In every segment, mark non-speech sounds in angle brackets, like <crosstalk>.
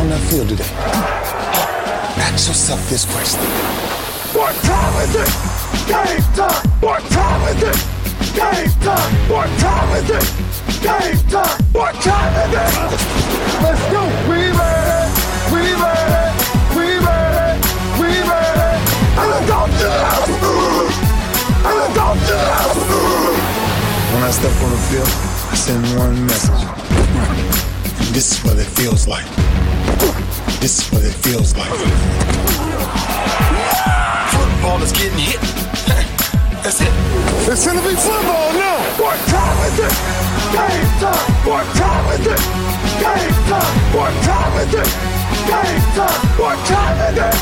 How do field today? Ask yourself this question. What time is it? Game time! What time is it? Game time! What time is it? Game time! What time is it? Let's go! We! We ready! We ready! We ready! And let's go to the! And go to the! When I step on the field, I send one message. This is what it feels like. This is what it feels like. Football is getting hit. <laughs> That's it. It's gonna be football now. What time is it? Game time. What time is it? Game time. What time is it? Game time. What time is it?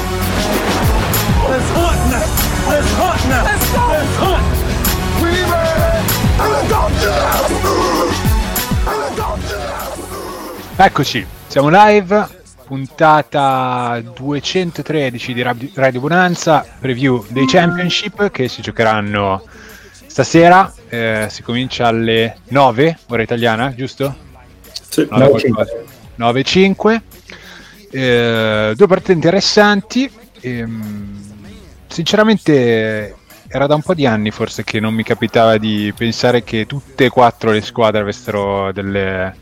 It's hot now. It's hot now. Let's go. It's hot. We ready? And let's go to the house. Let's go to the house. Eccoci, siamo live, puntata 213 di Radio Bonanza, preview dei Championship che si giocheranno stasera, eh, si comincia alle 9, ora italiana, giusto? Sì. 9-5. Eh, due partite interessanti. ehm, sinceramente era da un po' di anni forse che non mi capitava di pensare che tutte e quattro le squadre avessero delle,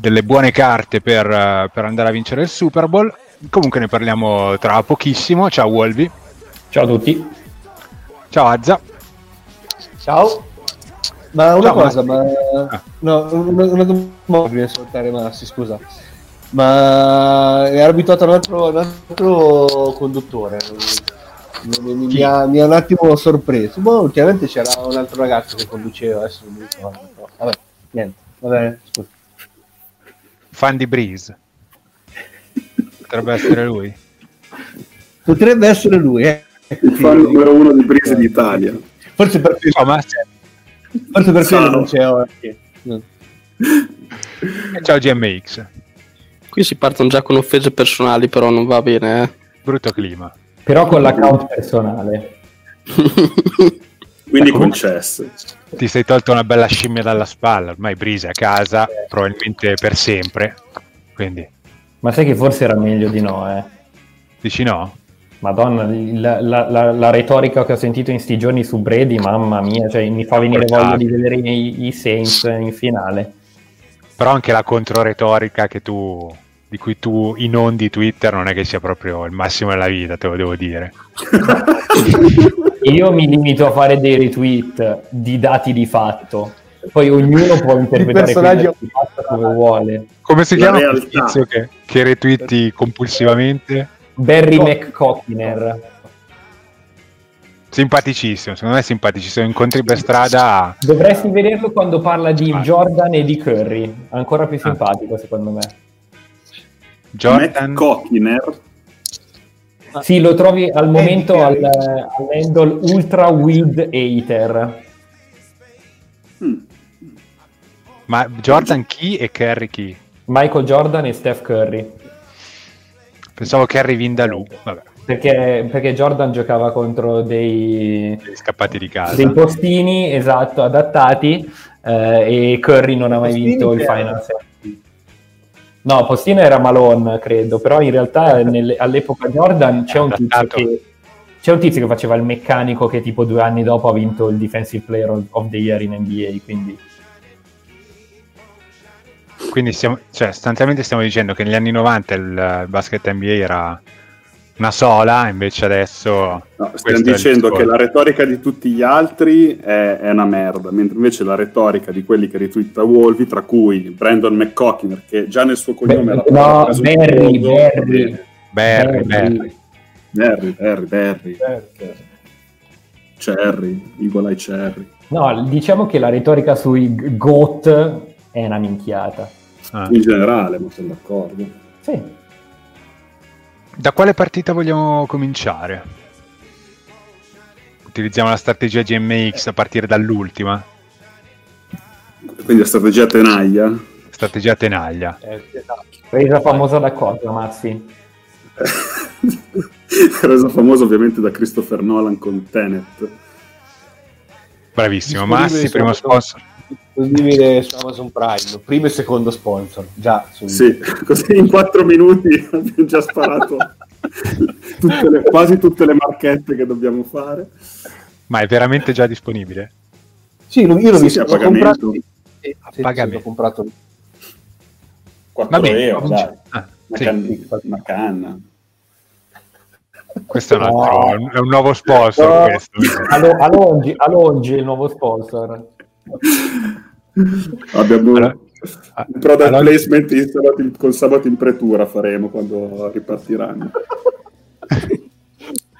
delle buone carte per, eh, per andare a vincere il Super Bowl. Comunque ne parliamo tra pochissimo. Ciao Wolvi. Ciao a tutti. Ciao Azza. Ciao. Ma una Ciao, cosa, ma... Ah. No, una, una domanda prima di saltare Massi, scusa. Ma ero abituato a un altro, un altro conduttore. Mi, mi- mi ha, mi ha un attimo sorpreso. Boh, ultimamente c'era un altro ragazzo che conduceva, adesso non mi ricordo. Vabbè, niente, va bene, scusa. Fan di Breeze. Potrebbe essere lui. Potrebbe essere lui, eh. Il fan numero uno di Brise d'Italia. Forse per quello, Massi. forse per quello non c'è oggi. No. Ciao GMX. Qui si partono già con offese personali, però non va bene. Eh. Brutto clima. Però con l'account personale. <laughs> Quindi concesso. Ti sei tolto una bella scimmia dalla spalla. Ormai è a casa, probabilmente per sempre. Quindi, Ma sai che forse era meglio di no, eh. dici no? Madonna, la, la- la- la retorica che ho sentito in sti giorni su Brady, mamma mia, cioè, mi fa venire voglia di vedere i, i Saints in finale. Però anche la controretorica che tu, di cui tu inondi Twitter non è che sia proprio il massimo della vita, te lo devo dire. <laughs> Io mi limito a fare dei retweet di dati di fatto. Poi ognuno può interpretare dati di fatto come vuole. Come si chiama quel realtà. tizio che, che retweeti compulsivamente? Barry McCockiner. Simpaticissimo, secondo me è simpaticissimo. Incontri per strada, Dovresti vederlo quando parla di Jordan e di Curry. Ancora più simpatico, secondo me. Jordan, Matt Cockiner. Sì, lo trovi al momento al, Curry. all'handle Ultra Weed Hater. Mm. ma Jordan chi e Kerry chi? Michael Jordan e Steph Curry. Pensavo Kerry Vindaloo, vabbè, Perché, perché Jordan giocava contro dei, dei scappati di casa. dei postini esatto, adattati eh, e Curry non ha mai Postini vinto il Final Four. No, Postino era Malone, credo, però in realtà nelle- all'epoca Jordan c'è un, che, c'è un tizio che faceva il meccanico che tipo due anni dopo ha vinto il Defensive Player of the Year in NBA, quindi. Quindi stiamo, cioè, sostanzialmente stiamo dicendo che negli anni 90 il, il basket NBA era una sola, invece adesso... No, stiamo dicendo che la retorica di tutti gli altri è, è una merda, mentre invece la retorica di quelli che ritwitta Wolvi, tra cui Brandon McCockiner, che già nel suo cognome Beh, era no, Barry, Barry. e- Barry, Barry. Barry, Barry, Barry, Cherry, Eagle Eye Cherry. No, diciamo che la retorica sui GOAT è una minchiata. Ah. In generale, ma sono d'accordo. Sì. Da quale partita vogliamo cominciare? Utilizziamo la strategia GMX a partire dall'ultima, Quindi la strategia tenaglia. strategia tenaglia. Eh, esatto. Resa famosa da cosa, Mazzi? <laughs> Resa famosa ovviamente da Christopher Nolan con Tenet. Bravissimo, Massi, primo sponsor. Disponibile su Amazon Prime, primo e secondo sponsor. Già, Sì, così in quattro minuti abbiamo già sparato <laughs> tutte le- quasi tutte le marchette che dobbiamo fare. Ma è veramente già disponibile? Sì, io l'ho Sì, visto, sì, a comprato. Sì, A sì, sì, pagamento. l'ho comprato. 4 Va bene, euro, dai. ah, Una, sì. can- una canna. Questo è un, No. altro, è un nuovo sponsor. No. Questo. Alongi è il nuovo sponsor. <laughs> Abbiamo Allora- un product allora- placement in sabato in- con sabato in pretura faremo quando ripartiranno. <laughs>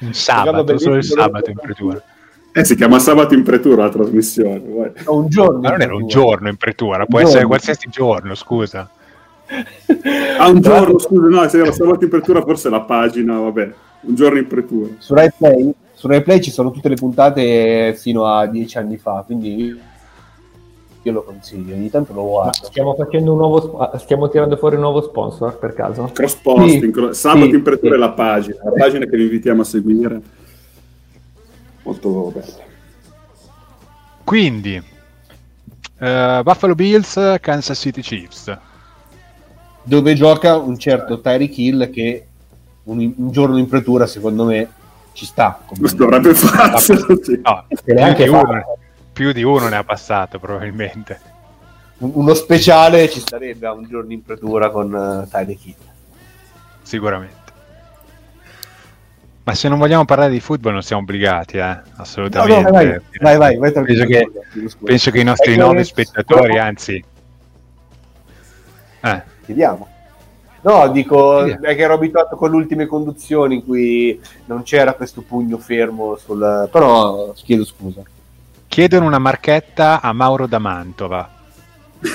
Un sabato, solo il sabato in pretura. Eh, si chiama sabato in pretura la trasmissione. vai. Un giorno. Ma non era un giorno in pretura, può essere qualsiasi giorno, scusa. Ah, un giorno, scusa, no, se era sabato in pretura forse la pagina, vabbè, un giorno in pretura. Su Rai Play, su Rai Play ci sono tutte le puntate fino a dieci anni fa, quindi io lo consiglio, ogni tanto lo guardo. stiamo facendo un nuovo sp- stiamo tirando fuori un nuovo sponsor per caso? Cross posting, Sì, sabato sì, in pretura sì. è la pagina, la pagina che vi invitiamo a seguire. Molto bella. Quindi, eh, Buffalo Bills, Kansas City Chiefs. Dove gioca un certo Tyreek Hill che un, un giorno in pretura, secondo me, ci sta. come- Questo dovrebbe farcelo, sì. No, Se più l'è anche di, uno. Più di uno ne ha passato probabilmente. un- uno speciale ci starebbe a un giorno in pretura con uh, Tyreek Hill. Sicuramente. Ma se non vogliamo parlare di football non siamo obbligati, eh? No, no, assolutamente. vai, vai, vai, vai, penso, che, penso che i nostri che- nove spettatori, anzi... Eh, Vediamo. No, dico, Vediamo. è che ero abituato con le ultime conduzioni in cui non c'era questo pugno fermo sul... Però chiedo scusa. Chiedono una marchetta a Mauro da Mantova. <laughs>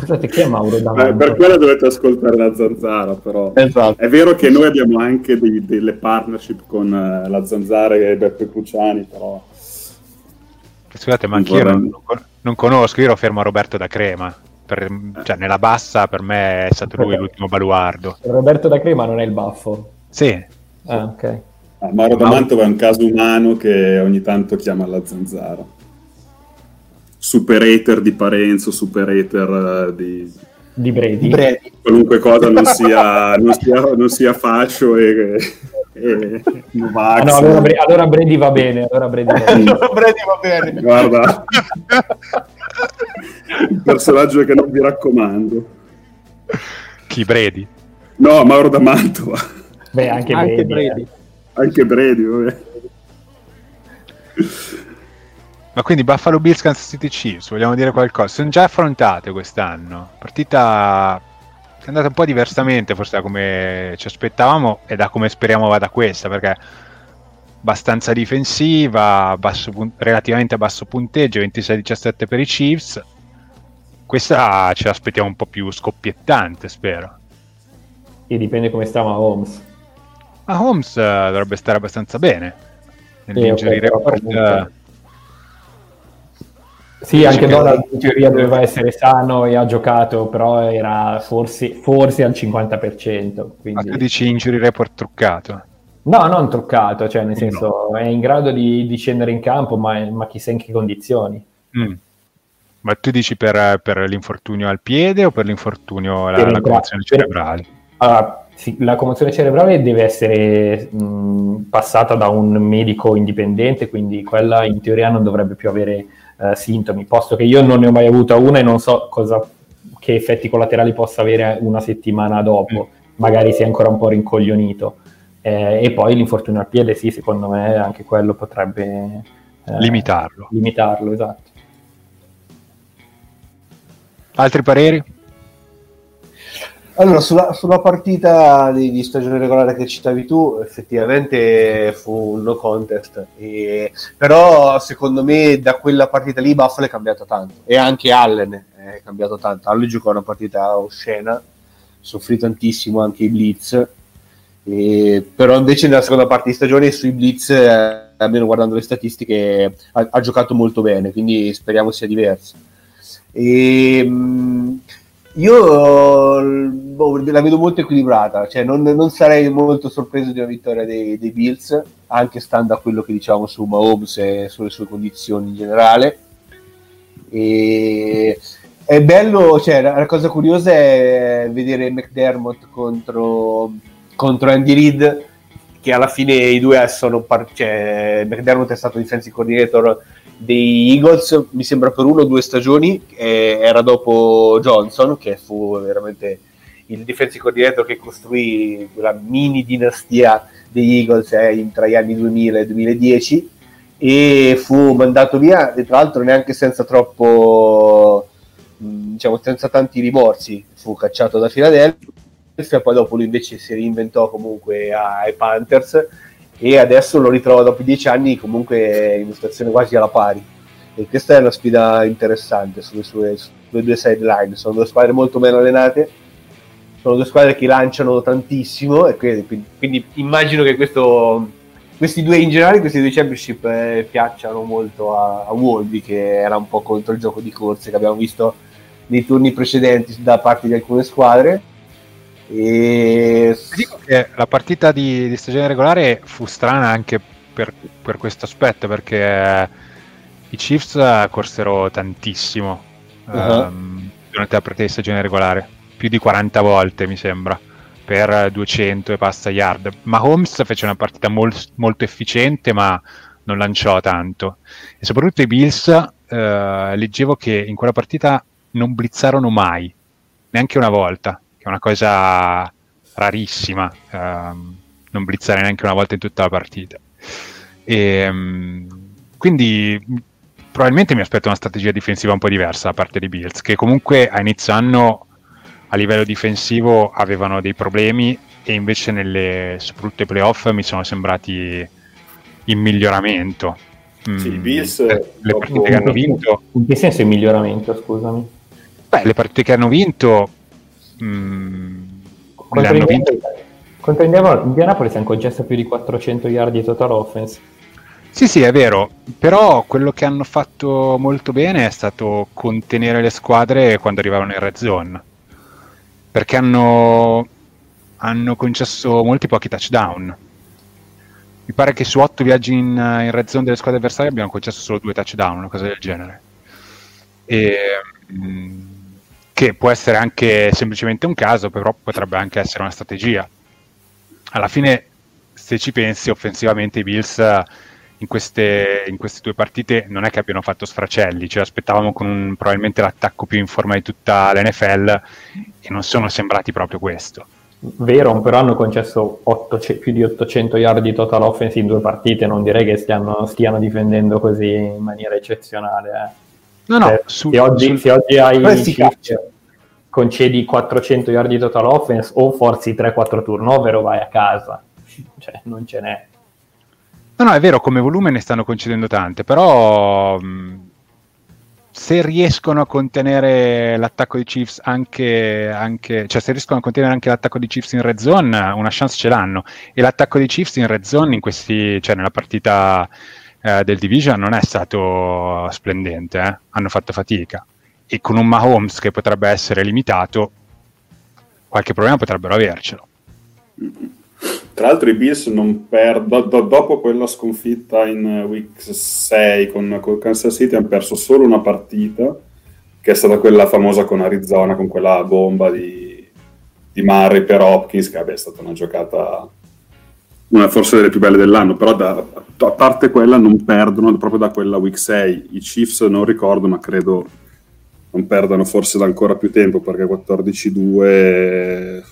Scusate, chi è Mauro Beh, Davanti? per quello dovete ascoltare la zanzara, però. Esatto. È vero che noi abbiamo anche dei- delle partnership con eh, la zanzara e Beppe Pucciani, però Scusate, ma anch'io non, non conosco, io ero fermo a Roberto da Crema. Per- cioè, nella bassa per me è stato lui l'ultimo baluardo. Roberto da Crema non è il baffo. Sì, Ah, ok. Ah, Mauro da Mantova è un caso umano che ogni tanto chiama la zanzara. Super hater di Parenzo, super hater eh, di Di Brady. Brady. qualunque cosa non <laughs> sia, non sia, non sia fascio e, e Novax. Ah, no, allora, Bre- allora Brady va bene. Allora Brady va bene. <laughs> Brady va bene. Guarda, <laughs> un personaggio che non vi raccomando. chi Bredi. No, Mauro da Mantova. Beh, anche, Anche Brady. Brady. Anche Brady, vabbè. Ma quindi Buffalo Bills Kansas City Chiefs, vogliamo dire qualcosa? Sono già affrontate quest'anno. Partita è andata un po' diversamente, forse da come ci aspettavamo e da come speriamo vada questa, perché abbastanza difensiva, basso relativamente a basso punteggio, 26-17 per i Chiefs. Questa ce l'aspettiamo un po' più scoppiettante, spero. E dipende come sta Mahomes. Ma Holmes eh, dovrebbe stare abbastanza bene. Nell'injury ok, però report, comunque- Sì, anche che- Donald in teoria doveva essere sano e ha giocato, però era forse, forse al 50%. ma Quindi... tu dici injury report truccato. No, non truccato, cioè nel No. senso è in grado di, di scendere in campo, ma, ma chissà in che condizioni. Mm. Ma tu dici per, per l'infortunio al piede o per l'infortunio alla, Per alla commozione per- cerebrale? Allora, sì, la commozione cerebrale deve essere mh, passata da un medico indipendente, quindi quella in teoria non dovrebbe più avere eh, sintomi, posto che io non ne ho mai avuta una e non so cosa, che effetti collaterali possa avere una settimana dopo, magari si è ancora un po' rincoglionito. Eh, e poi l'infortunio al piede, sì, secondo me anche quello potrebbe eh, Limitarlo. limitarlo, esatto. Altri pareri? Allora, sulla, sulla partita di, di stagione regolare che citavi tu, effettivamente fu un no contest. E- però, secondo me, da quella partita lì Buffalo è cambiato tanto. E anche Allen è cambiato tanto. Allen giocò una partita oscena, soffrì tantissimo anche i blitz. E- però invece nella seconda parte di stagione sui blitz, eh, almeno guardando le statistiche, ha, ha giocato molto bene, quindi speriamo sia diverso. E, mh, io boh, la vedo molto equilibrata, cioè non, non sarei molto sorpreso di una vittoria dei, dei Bills, anche stando a quello che diciamo su Mahomes e sulle sue condizioni in generale. E è bello, cioè la, cosa curiosa è vedere McDermott contro, contro Andy Reid, che alla fine i due sono par- cioè, McDermott è stato defensive coordinator dei Eagles, mi sembra per uno o due stagioni, eh, era dopo Johnson, che fu veramente il defensive coordinator che costruì quella mini dinastia degli Eagles eh, tra gli anni 2000 e 2010 e fu mandato via, e tra l'altro neanche senza troppo, mh, diciamo, senza tanti rimorsi, fu cacciato da Philadelphia, poi dopo lui invece si reinventò comunque ai Panthers e adesso lo ritrova dopo dieci anni comunque in una situazione quasi alla pari. E questa è una sfida interessante sulle sue, sulle due sideline, sono due squadre molto meno allenate, sono due squadre che lanciano tantissimo e quindi, quindi immagino che questo questi due in generale, questi due championship eh, piacciono molto a, a Wolby che era un po' contro il gioco di corse che abbiamo visto nei turni precedenti da parte di alcune squadre. E... Dico che la partita di, di, stagione regolare fu strana anche per, per questo aspetto perché i Chiefs corsero tantissimo uh-huh. um, durante la partita di stagione regolare, più di 40 volte mi sembra per 200 e passa yard. Ma Holmes fece una partita mol- molto efficiente, ma non lanciò tanto. E soprattutto i Bills, eh, leggevo che in quella partita non blizzarono mai, neanche una volta, che è una cosa rarissima, ehm, non blizzare neanche una volta in tutta la partita. E, ehm, quindi probabilmente mi aspetto una strategia difensiva un po' diversa da parte dei Bills, che comunque a inizio anno a livello difensivo avevano dei problemi e invece nelle soprattutto i playoff mi sono sembrati in miglioramento. Sì, i mm, Bills le, le partite che hanno vinto. In che senso in miglioramento, scusami? Beh, le partite che hanno vinto mh, mm, le hanno vinte. Contro Indianapolis hanno concesso più di 400 yard di total offense. Sì, sì, è vero, però quello che hanno fatto molto bene è stato contenere le squadre quando arrivavano in red zone perché hanno, hanno concesso molti pochi touchdown. Mi pare che su otto viaggi in, in red zone delle squadre avversarie abbiano concesso solo due touchdown, una cosa del genere. E, mh, mm, che può essere anche semplicemente un caso, però potrebbe anche essere una strategia. Alla fine, se ci pensi, offensivamente i Bills in queste, in queste, due partite non è che abbiano fatto sfracelli, ci aspettavamo con un, probabilmente l'attacco più in forma di tutta l'NFL e non sono sembrati proprio questo. Vero, però hanno concesso 8, più di 800 yard di total offense in due partite, non direi che stiano, stiano difendendo così in maniera eccezionale. Eh. No, no, cioè, sul, se, oggi, sul... se, oggi, hai concedi 400 yard di total offense o forzi 3-4 turnover o vai a casa, cioè non ce n'è. No, no, è vero, come volume ne stanno concedendo tante, però mh, se riescono a contenere l'attacco di Chiefs anche, anche, cioè se riescono a contenere anche l'attacco di Chiefs in red zone, una chance ce l'hanno. E l'attacco di Chiefs in red zone in questi, cioè nella partita eh, del Division non è stato splendente, eh? hanno fatto fatica. E con un Mahomes che potrebbe essere limitato, qualche problema potrebbero avercelo. Tra l'altro i Bills non perdono, do, dopo quella sconfitta in week 6 con, con, Kansas City hanno perso solo una partita, che è stata quella famosa con Arizona, con quella bomba di, di Murray per Hopkins, che vabbè, è stata una giocata, una forse delle più belle dell'anno, però da, a parte quella non perdono proprio da quella week 6. I Chiefs non ricordo, ma credo non perdano forse da ancora più tempo, perché 14-2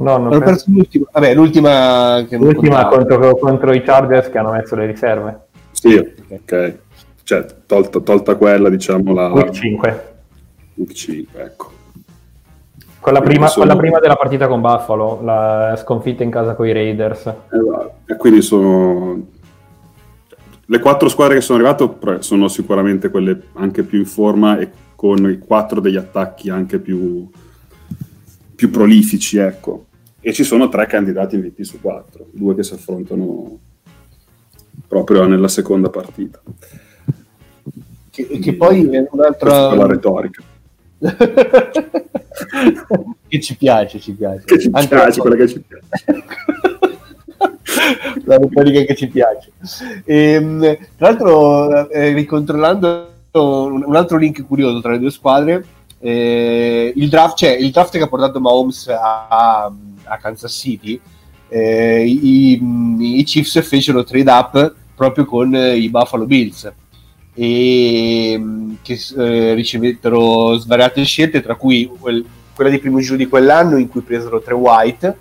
No, hanno perso, perso l'ultima. Vabbè, l'ultima, che l'ultima contro, contro, i Chargers che hanno messo le riserve. Sì, ok. Cioè, tolta, tolta quella, diciamo la... Week 5. Week 5, ecco. Quella prima, sono... quella prima, della partita con Buffalo, la sconfitta in casa con i Raiders. Esatto. E quindi sono... Le quattro squadre che sono arrivate sono sicuramente quelle anche più in forma e con i quattro degli attacchi anche più, più prolifici, ecco e ci sono tre candidati MVP su quattro, due che si affrontano proprio nella seconda partita. Che, che poi è un'altra... La retorica. <laughs> che ci piace, ci piace. Che ci Anche piace, quella che ci piace. <laughs> la retorica che ci piace. E, ehm, tra l'altro, eh, ricontrollando un, un altro link curioso tra le due squadre. Eh, il, draft, cioè, il draft che ha portato Mahomes a, a Kansas City, eh, i, i, Chiefs fecero trade up proprio con i Buffalo Bills e che eh, ricevettero svariate scelte, tra cui quel, quella di primo giro di quell'anno in cui presero tre White,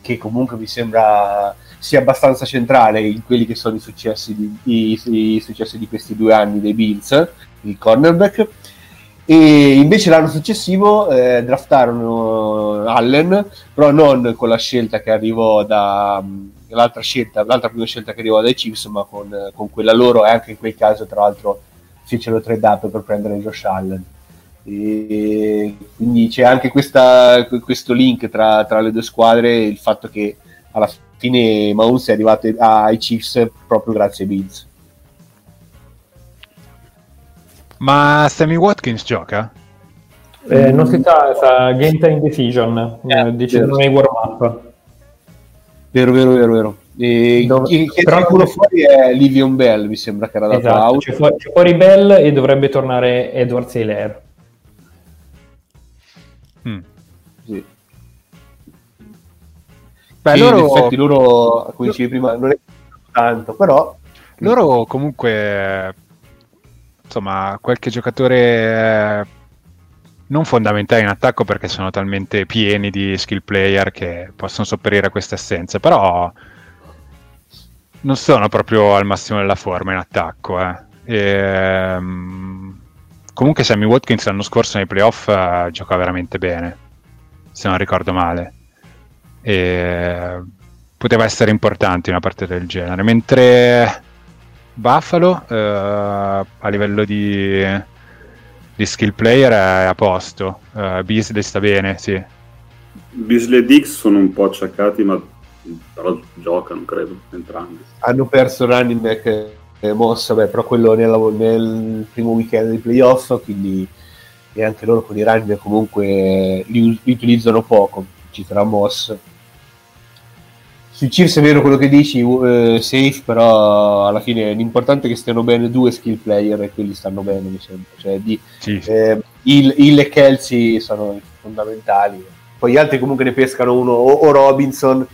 che comunque mi sembra sia abbastanza centrale in quelli che sono i successi di, i, i successi di questi due anni dei Bills, il cornerback. E invece l'anno successivo eh, draftarono Allen, però non con la scelta che arrivò da l'altra scelta, l'altra prima scelta che arrivò dai Chiefs, ma con, con quella loro, e anche in quel caso, tra l'altro, fecero trade up per prendere Josh Allen. E quindi c'è anche questa, questo link tra, tra, le due squadre, il fatto che alla fine Mahomes è arrivato ai Chiefs proprio grazie ai Bills. Ma Sammy Watkins gioca? Eh, non si sa, sa game time decision, eh, decidono nei warm up. Vero, vero, vero, vero. E Dove... chi, chi però quello fuori è Livion Bell, mi sembra che era dato esatto, out. C'è fuori, c'è fuori Bell e dovrebbe tornare Edward Saylor. Mm. Sì. Beh, loro... in effetti loro, come dicevi prima, non è tanto, però... Loro comunque, insomma, qualche giocatore non fondamentale in attacco perché sono talmente pieni di skill player che possono sopperire a queste assenze, però non sono proprio al massimo della forma in attacco. Eh. E, um, comunque Sammy Watkins l'anno scorso nei playoff uh, giocava veramente bene, se non ricordo male e poteva essere importante una partita del genere. Mentre Buffalo eh, a livello di, di, skill player è a posto, uh, Beasley sta bene, sì. Beasley e Dix sono un po' acciaccati, ma però giocano, credo, entrambi. Hanno perso running back e Moss, beh, però quello nella, nel primo weekend dei playoff, quindi e anche loro con i running back comunque li, li utilizzano poco. Ci sarà Moss sui Chiefs è vero quello che dici, uh, safe, però alla fine l'importante è che stiano bene due skill player e quelli stanno bene, mi sembra. Cioè, di, sì. eh, Hill, Hill, e Kelsey sono fondamentali. Poi gli altri comunque ne pescano uno, o, o Robinson,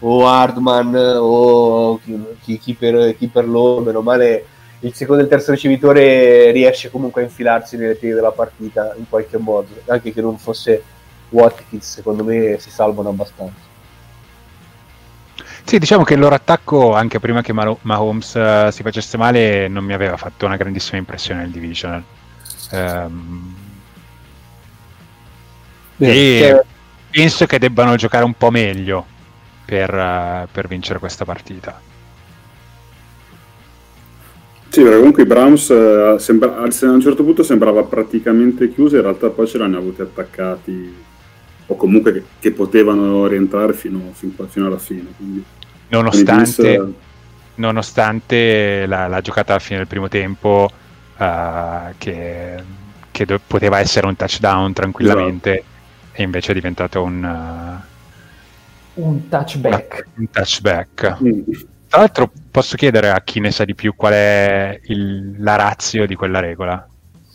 o Hardman, o chi, chi, per, chi per loro, meno male il secondo e il terzo ricevitore riesce comunque a infilarsi nelle piedi della partita in qualche modo, anche che non fosse Watkins, secondo me si salvano abbastanza. Sì, diciamo che il loro attacco, anche prima che Mahomes uh, si facesse male, non mi aveva fatto una grandissima impressione nel divisional. Um, Beh, e che... penso che debbano giocare un po' meglio per, uh, per vincere questa partita. Sì, perché comunque i Browns uh, sembra, a un certo punto sembrava praticamente chiuso, in realtà poi ce l'hanno avuti attaccati o comunque che, che potevano rientrare fino, fino, fino alla fine. Quindi nonostante, nonostante la, la, giocata alla fine del primo tempo uh, che, che do- poteva essere un touchdown tranquillamente esatto. e invece è diventato un, uh, un touchback. Un touchback. Mm. Tra l'altro posso chiedere a chi ne sa di più qual è il, la razio di quella regola?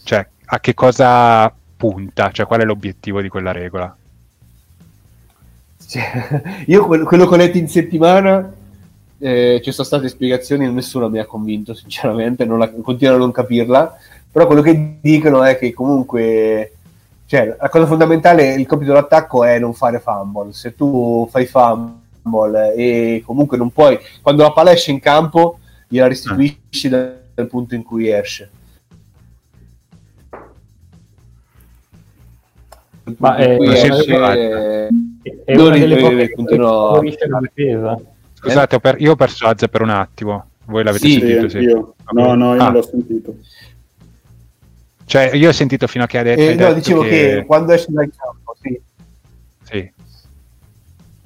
Cioè a che cosa punta? Cioè qual è l'obiettivo di quella regola? Cioè, <laughs> io quello, quello che ho letto in settimana eh, ci sono state spiegazioni, nessuno mi ha convinto, sinceramente, non la, continuo a non capirla, però quello che dicono è che comunque cioè, la cosa fondamentale, il compito dell'attacco è non fare fumble. Se tu fai fumble e comunque non puoi, quando la palla esce in campo, gliela restituisci dal, dal punto in cui esce. Ma è, esce, è una delle poche continuo... la difesa. Scusate, per... io ho perso Azza per un attimo. Voi l'avete sì, sentito? Sì, io. No, no, io ah. non l'ho sentito. Cioè, io ho sentito fino a che ha detto. Eh, no, dicevo che... che... quando esce dal campo, sì. Sì.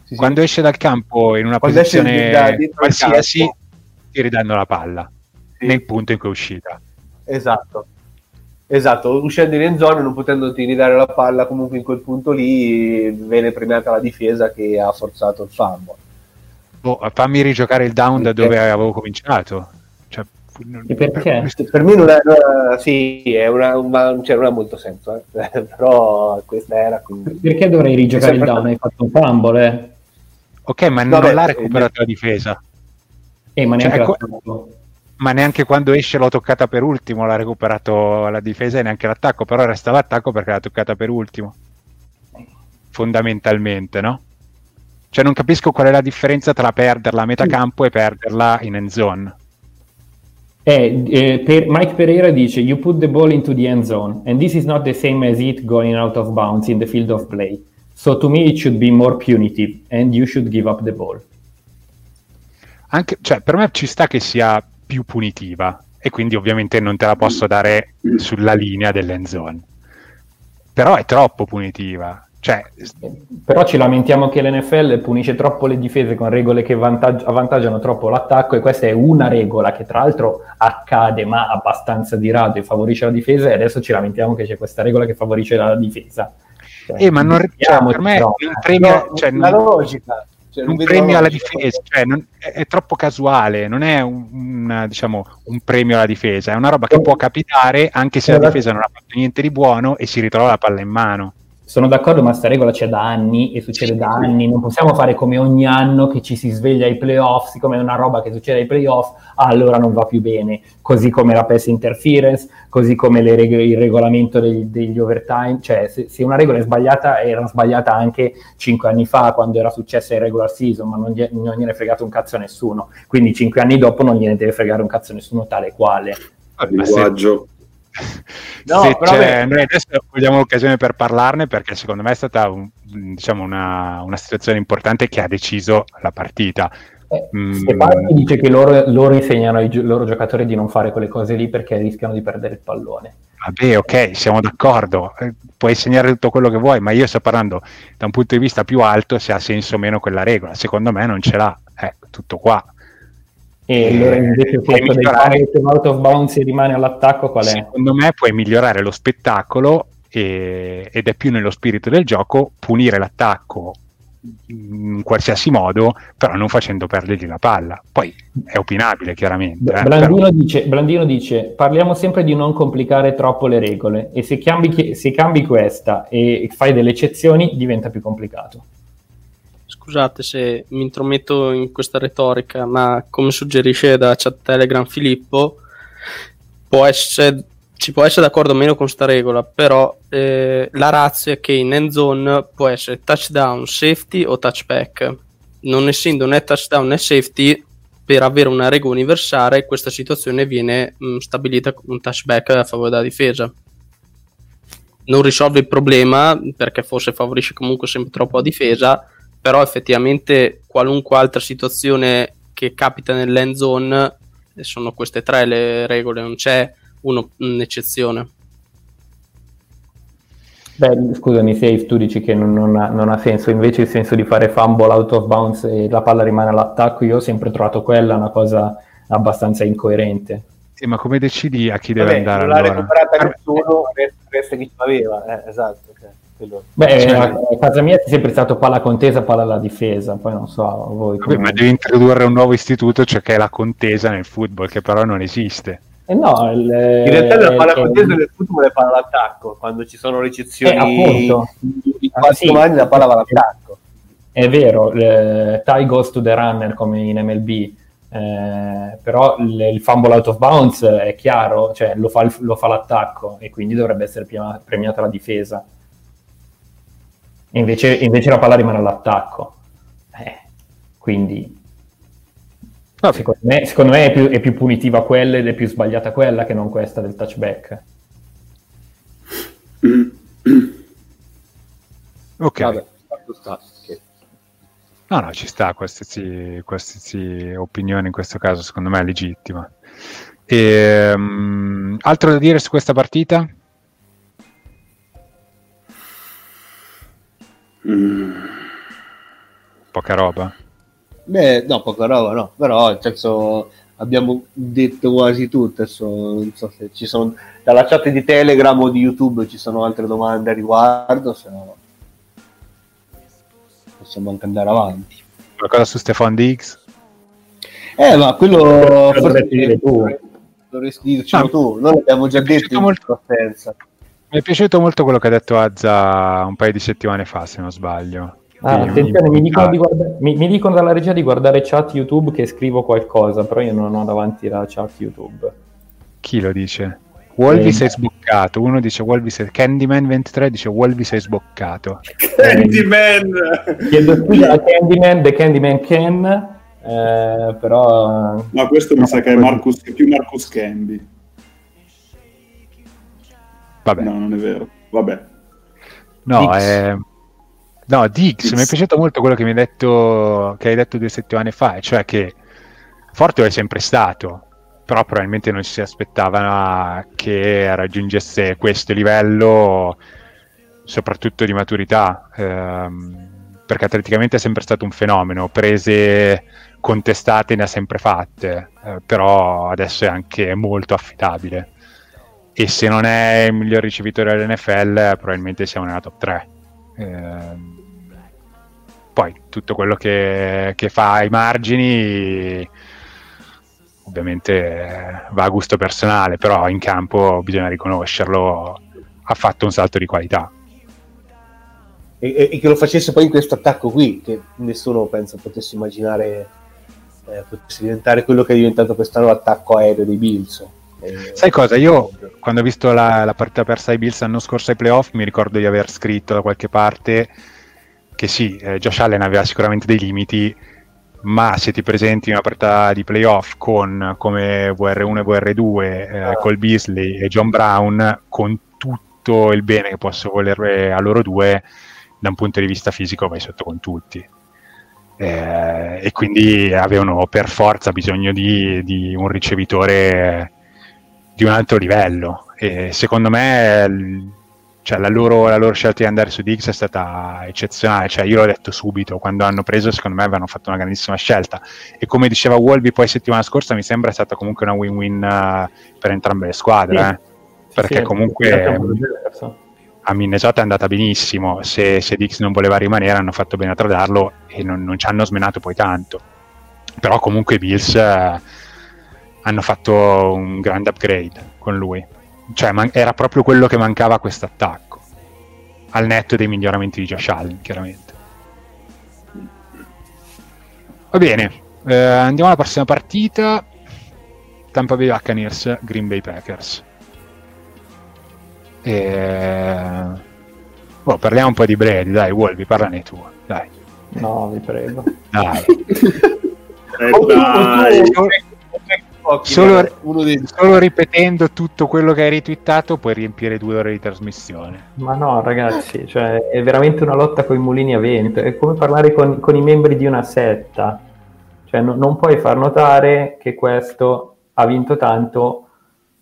sì quando esce dal campo in una quando posizione da, qualsiasi, ti ridanno la palla nel punto in cui è uscita. Esatto. Esatto, uscendo in end zone, non potendoti ridare la palla, comunque in quel punto lì viene premiata la difesa che ha forzato il fumble. Oh, fammi rigiocare il down da dove avevo cominciato. Cioè, E perché? Per, per me non è, è- sì, è una, ma, cioè, non ha molto senso, eh. <laughs> però questa era quindi... Perché dovrei rigiocare il down? Hai fatto un fumble, eh? Ok, ma Vabbè, non l'ha eh, recuperato la difesa. Eh, ma Cioè, neanche ecco- l'attacco. Ma neanche quando esce l'ho toccata per ultimo, l'ha recuperato la difesa e neanche l'attacco, però resta l'attacco perché l'ha toccata per ultimo. Fondamentalmente, no? Cioè non capisco qual è la differenza tra perderla a metà campo e perderla in end zone. Eh, eh, per- Mike Pereira dice You put the ball into the end zone and this is not the same as it going out of bounds in the field of play. So to me it should be more punitive and you should give up the ball. Anche, cioè, per me ci sta che sia più punitiva e quindi ovviamente non te la posso dare sulla linea dell'end zone. Però è troppo punitiva. Cioè, Però ci lamentiamo che l'NFL punisce troppo le difese con regole che vantaggi- avvantaggiano troppo l'attacco e questa è una regola che tra l'altro accade ma abbastanza di rado e favorisce la difesa e adesso ci lamentiamo che c'è questa regola che favorisce la difesa. Cioè, eh, ma non, cioè, per me però, No, cioè, la non- logica. Cioè, un la premio alla difesa, cioè non- è, è troppo casuale, non è un, un, diciamo, un premio alla difesa, è una roba che può capitare anche se la Sono difesa non ha fatto niente di buono e si ritrova la palla in mano. Sono d'accordo, ma sta regola c'è da anni e succede da anni. Non possiamo fare come ogni anno che ci si sveglia ai playoff, siccome è una roba che succede ai playoff, allora non va più bene. Così come la pass interference, così come le reg- il regolamento degli, degli overtime. Cioè, se, se una regola è sbagliata, era sbagliata anche cinque anni fa, quando era successa in regular season, ma non, gli- non gliene è fregato un cazzo a nessuno. Quindi cinque anni dopo non gliene deve fregare un cazzo a nessuno tale quale. Se- linguaggio. No, se però c'è- beh- noi adesso vogliamo l'occasione per parlarne perché secondo me è stata un- diciamo, una, una situazione importante che ha deciso la partita. Eh, Mm. Stefano dice che loro, loro insegnano ai loro giocatori di non fare quelle cose lì perché rischiano di perdere il pallone. Vabbè, ok, siamo d'accordo, eh, puoi insegnare tutto quello che vuoi, ma io sto parlando da un punto di vista più alto se ha senso o meno quella regola. Secondo me non ce l'ha, è tutto qua. E allora invece fatto il out of bounds e rimane all'attacco qual è? Secondo me puoi migliorare lo spettacolo e- ed è più nello spirito del gioco punire l'attacco in qualsiasi modo, però non facendo perdergli la palla. Poi è opinabile, chiaramente. eh, Blandino, dice, Blandino dice parliamo sempre di non complicare troppo le regole e se cambi, se cambi questa e fai delle eccezioni diventa più complicato. Scusate se mi intrometto in questa retorica, ma come suggerisce da chat Telegram Filippo, può essere, ci può essere d'accordo o meno con sta regola, però eh, la razza è che in end zone può essere touchdown, safety o touchback. Non essendo né touchdown né safety, per avere una regola universale, questa situazione viene mh, stabilita con un touchback a favore della difesa. Non risolve il problema perché forse favorisce comunque sempre troppo la difesa, però effettivamente qualunque altra situazione che capita nell'end zone eh, sono queste tre le regole, non c'è uno- un'eccezione. Beh, scusami, Safe, tu dici che non, non ha, non ha senso, invece il senso di fare fumble out of bounds e la palla rimane all'attacco, io ho sempre trovato quella una cosa abbastanza incoerente. Sì, ma come decidi a chi deve Vabbè, andare non l'ha allora? recuperata Per- nessuno, resta, resta chi ce l'aveva. Eh, esatto. ok, Beh, Cioè- a casa mia è sempre stato palla contesa, palla alla difesa, poi non so voi Vabbè, come... ma devi introdurre un nuovo istituto, cioè che è la contesa nel football, che però non esiste. Eh no, il, In realtà la palla eh, contesa del football è palla all'attacco, quando ci sono ricezioni Eh, appunto. in Ah, quattro sì. mani la palla va all'attacco. È vero, eh, tie goes to the runner come in MLB, eh, però il, il fumble out of bounds è chiaro, cioè lo fa, il- lo fa l'attacco e quindi dovrebbe essere prima- premiata la difesa. E invece, invece la palla rimane all'attacco. Eh, quindi secondo me, secondo me è, più, è più punitiva quella ed è più sbagliata quella che non questa del touchback. Ok, Vabbè, sta. no, no, ci sta qualsiasi, qualsiasi opinione in questo caso, secondo me è legittima. Ehm, altro da dire su questa partita? Mm. Poca roba. Beh, no, poca roba, no. Però, nel senso, abbiamo detto quasi tutto. Adesso non so se ci sono... Dalla chat di Telegram o di YouTube ci sono altre domande a riguardo, se no possiamo anche andare avanti. Qualcosa su Stefan Diggs? Eh, ma quello... Lo dovresti dire tu. dovresti dircelo Ah, tu, noi l'abbiamo già detto in molto. partenza. Mi è piaciuto molto quello che ha detto Azza un paio di settimane fa, se non sbaglio. Ah, Di- attenzione, mi dicono, di guarda- mi- mi dicono dalla regia di guardare chat YouTube che scrivo qualcosa, però io non ho davanti la chat YouTube. Chi lo dice? Wolvi Eh. sei sboccato. Uno dice Wolvi sei... Candyman23 dice Wolvi sei sboccato. Candyman! Chiedo scusa a Candyman, The Candyman Ken, eh, però... No, questo mi sa che è, Marcus, è più Marcus Candy. Vabbè. No, non è vero. Vabbè. No, Dix. è... No, Dix, Dix. mi è piaciuto molto quello che mi hai detto, che hai detto due settimane fa, cioè che forte è sempre stato, però probabilmente non si aspettava che raggiungesse questo livello, soprattutto di maturità, ehm, perché atleticamente è sempre stato un fenomeno, prese contestate ne ha sempre fatte, eh, però adesso è anche molto affidabile. E se non è il miglior ricevitore dell'NFL, probabilmente siamo nella top 3. Ehm, poi tutto quello che, che fa ai margini ovviamente eh, va a gusto personale, però in campo bisogna riconoscerlo, ha fatto un salto di qualità. E, e- e che lo facesse poi in questo attacco qui, che nessuno penso potesse immaginare eh, potesse diventare quello che è diventato quest'anno l'attacco aereo dei Bills. Eh, Sai cosa? Io quando ho visto la, la partita persa ai Bills l'anno scorso ai playoff mi ricordo di aver scritto da qualche parte che sì, eh, Josh Allen aveva sicuramente dei limiti, ma se ti presenti in una partita di playoff con come VR1 e VR2, eh, col Beasley e John Brown, con tutto il bene che posso volere a loro due, da un punto di vista fisico vai sotto con tutti. Eh, e quindi avevano per forza bisogno di, di un ricevitore di un altro livello. E secondo me cioè, la, loro, la loro scelta di andare su Dix è stata eccezionale. Cioè, io l'ho detto subito, quando hanno preso, secondo me avevano fatto una grandissima scelta. E come diceva Wolby poi settimana scorsa, mi sembra stata comunque una win-win eh, per entrambe le squadre. Sì. eh. Perché Sì, comunque è a Minnesota è andata benissimo. Se, se Dix non voleva rimanere, hanno fatto bene a tradarlo e non, non ci hanno smenato poi tanto. Però comunque i Bills eh, hanno fatto un grande upgrade con lui. Cioè, man- era proprio quello che mancava a questo attacco. Al netto dei miglioramenti di Josh Allen, chiaramente. Va bene, eh, andiamo alla prossima partita. Tampa Bay Buccaneers, Green Bay Packers. E... boh, parliamo un po' di Brady, dai, Wolvi, parlane tu, dai. No, vi prego. Dai. <laughs> Eh, Oh, dai. Solo- uno dei Solo ripetendo tutto quello che hai ritwittato puoi riempire due ore di trasmissione. Ma no, ragazzi, cioè, è veramente una lotta con i mulini a vento. È come parlare con, con i membri di una setta. Cioè, no- non puoi far notare che questo ha vinto tanto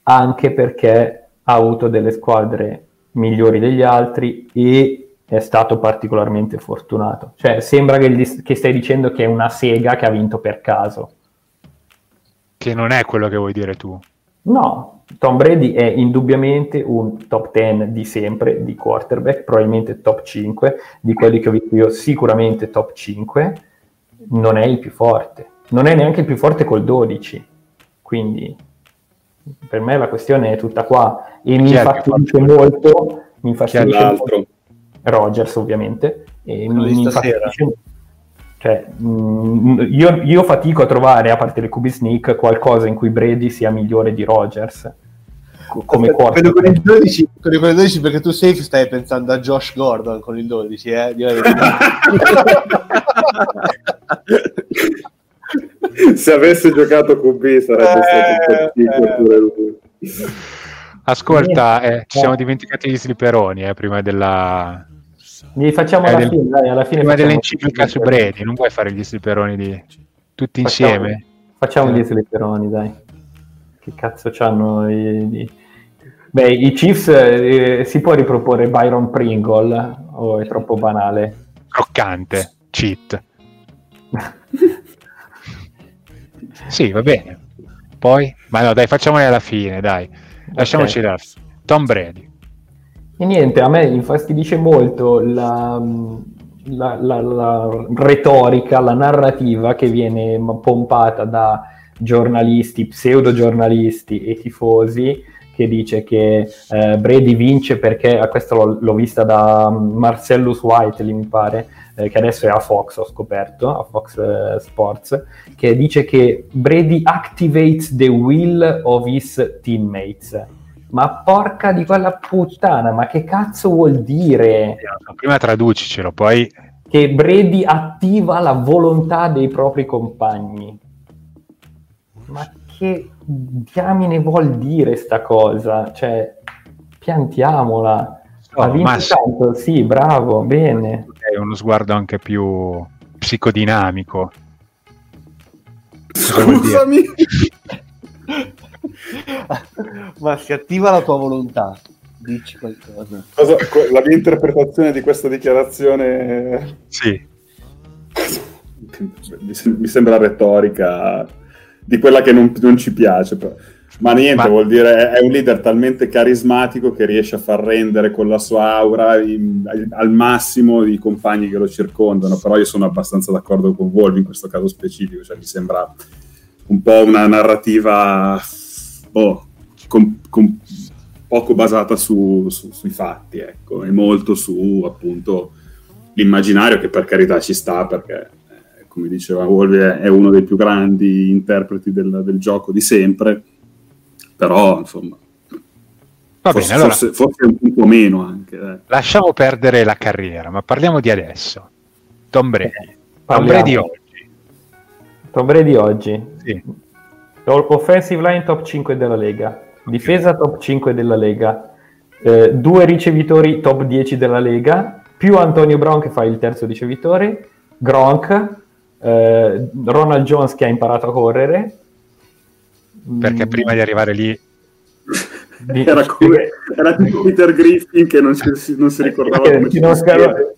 anche perché ha avuto delle squadre migliori degli altri e è stato particolarmente fortunato. Cioè, sembra che, gli- che stai dicendo che è una sega che ha vinto per caso. Che non è quello che vuoi dire tu. No, Tom Brady è indubbiamente un top 10 di sempre di quarterback, probabilmente top 5, di quelli che ho visto io sicuramente top 5, non è il più forte, non è neanche il più forte col 12, quindi per me la questione è tutta qua e mi Chi infastidisce molto, mi Chi è infastidisce l'altro? molto Rogers ovviamente, e mi, infastidisce cioè, mm, io, io fatico a trovare, a parte le QB Sneak, qualcosa in cui Brady sia migliore di Rogers co- come quello con il quarterback. 12, quello con il 12 perché tu safe stai pensando a Josh Gordon con il 12 eh? <laughs> Se avesse giocato con B sarebbe stato Eh, un po' eh. pure lui. Ascolta, eh, ci Eh. siamo dimenticati gli slipperoni eh, prima della Li facciamo alla del- fine, dai, alla fine prima dell'enciclica su Brady. Non puoi fare gli slipperoni di tutti Facciamo- insieme? Facciamo Eh. gli slipperoni, dai. Che cazzo c'hanno i... i- Beh, i Chiefs eh, si può riproporre Byron Pringle o è troppo banale? Croccante, cheat. <laughs> sì, va bene. Poi, ma no, dai, facciamoli alla fine, dai. Lasciamoci Ok. là. Tom Brady. E niente, a me infastidisce molto la, la- la- la retorica, la narrativa che viene pompata da giornalisti, pseudo giornalisti e tifosi che dice che eh, Brady vince perché, a questo l'ho, l'ho vista da Marcellus Whiteley mi pare, eh, che adesso è a Fox, ho scoperto, a Fox eh, Sports, che dice che Brady activates the will of his teammates. Ma porca di quella puttana, ma che cazzo vuol dire? Prima traducicelo, poi... Che Brady attiva la volontà dei propri compagni. Ma che diamine vuol dire sta cosa? Cioè, piantiamola. Oh, ha vinto ma sì. tanto, sì, bravo, bene. È uno sguardo anche più psicodinamico. Scusami. <laughs> Ma si attiva la tua volontà. Dici qualcosa. Cosa- la mia interpretazione di questa dichiarazione Sì, mi, sem- mi sembra retorica di quella che non, non ci piace. però. Ma niente, Ma- vuol dire è un leader talmente carismatico che riesce a far rendere con la sua aura in- al- al massimo i compagni che lo circondano. Però io sono abbastanza d'accordo con Wolf in questo caso specifico, cioè mi sembra un po' una narrativa boh, con- con- poco basata su- su- sui fatti, ecco, e molto su appunto l'immaginario che per carità ci sta perché eh, come diceva Wolvi è, uno dei più grandi interpreti del, del gioco di sempre però insomma va forse, bene, allora forse, forse un po' meno anche eh. lasciamo perdere la carriera, ma parliamo di adesso. Tom Brady. Tom Parliamo. Brady oggi. Tom Brady oggi. Sì. Offensive line top 5 della Lega. Difesa top 5 della Lega. Eh, due ricevitori top 10 della Lega. Più Antonio Brown che fa il terzo ricevitore. Gronk. eh, Ronald Jones che ha imparato a correre. Perché Mm, prima di arrivare lì era, come, era tipo Peter Griffin che non si, non si <laughs> ricordava Che come chi si non scrive.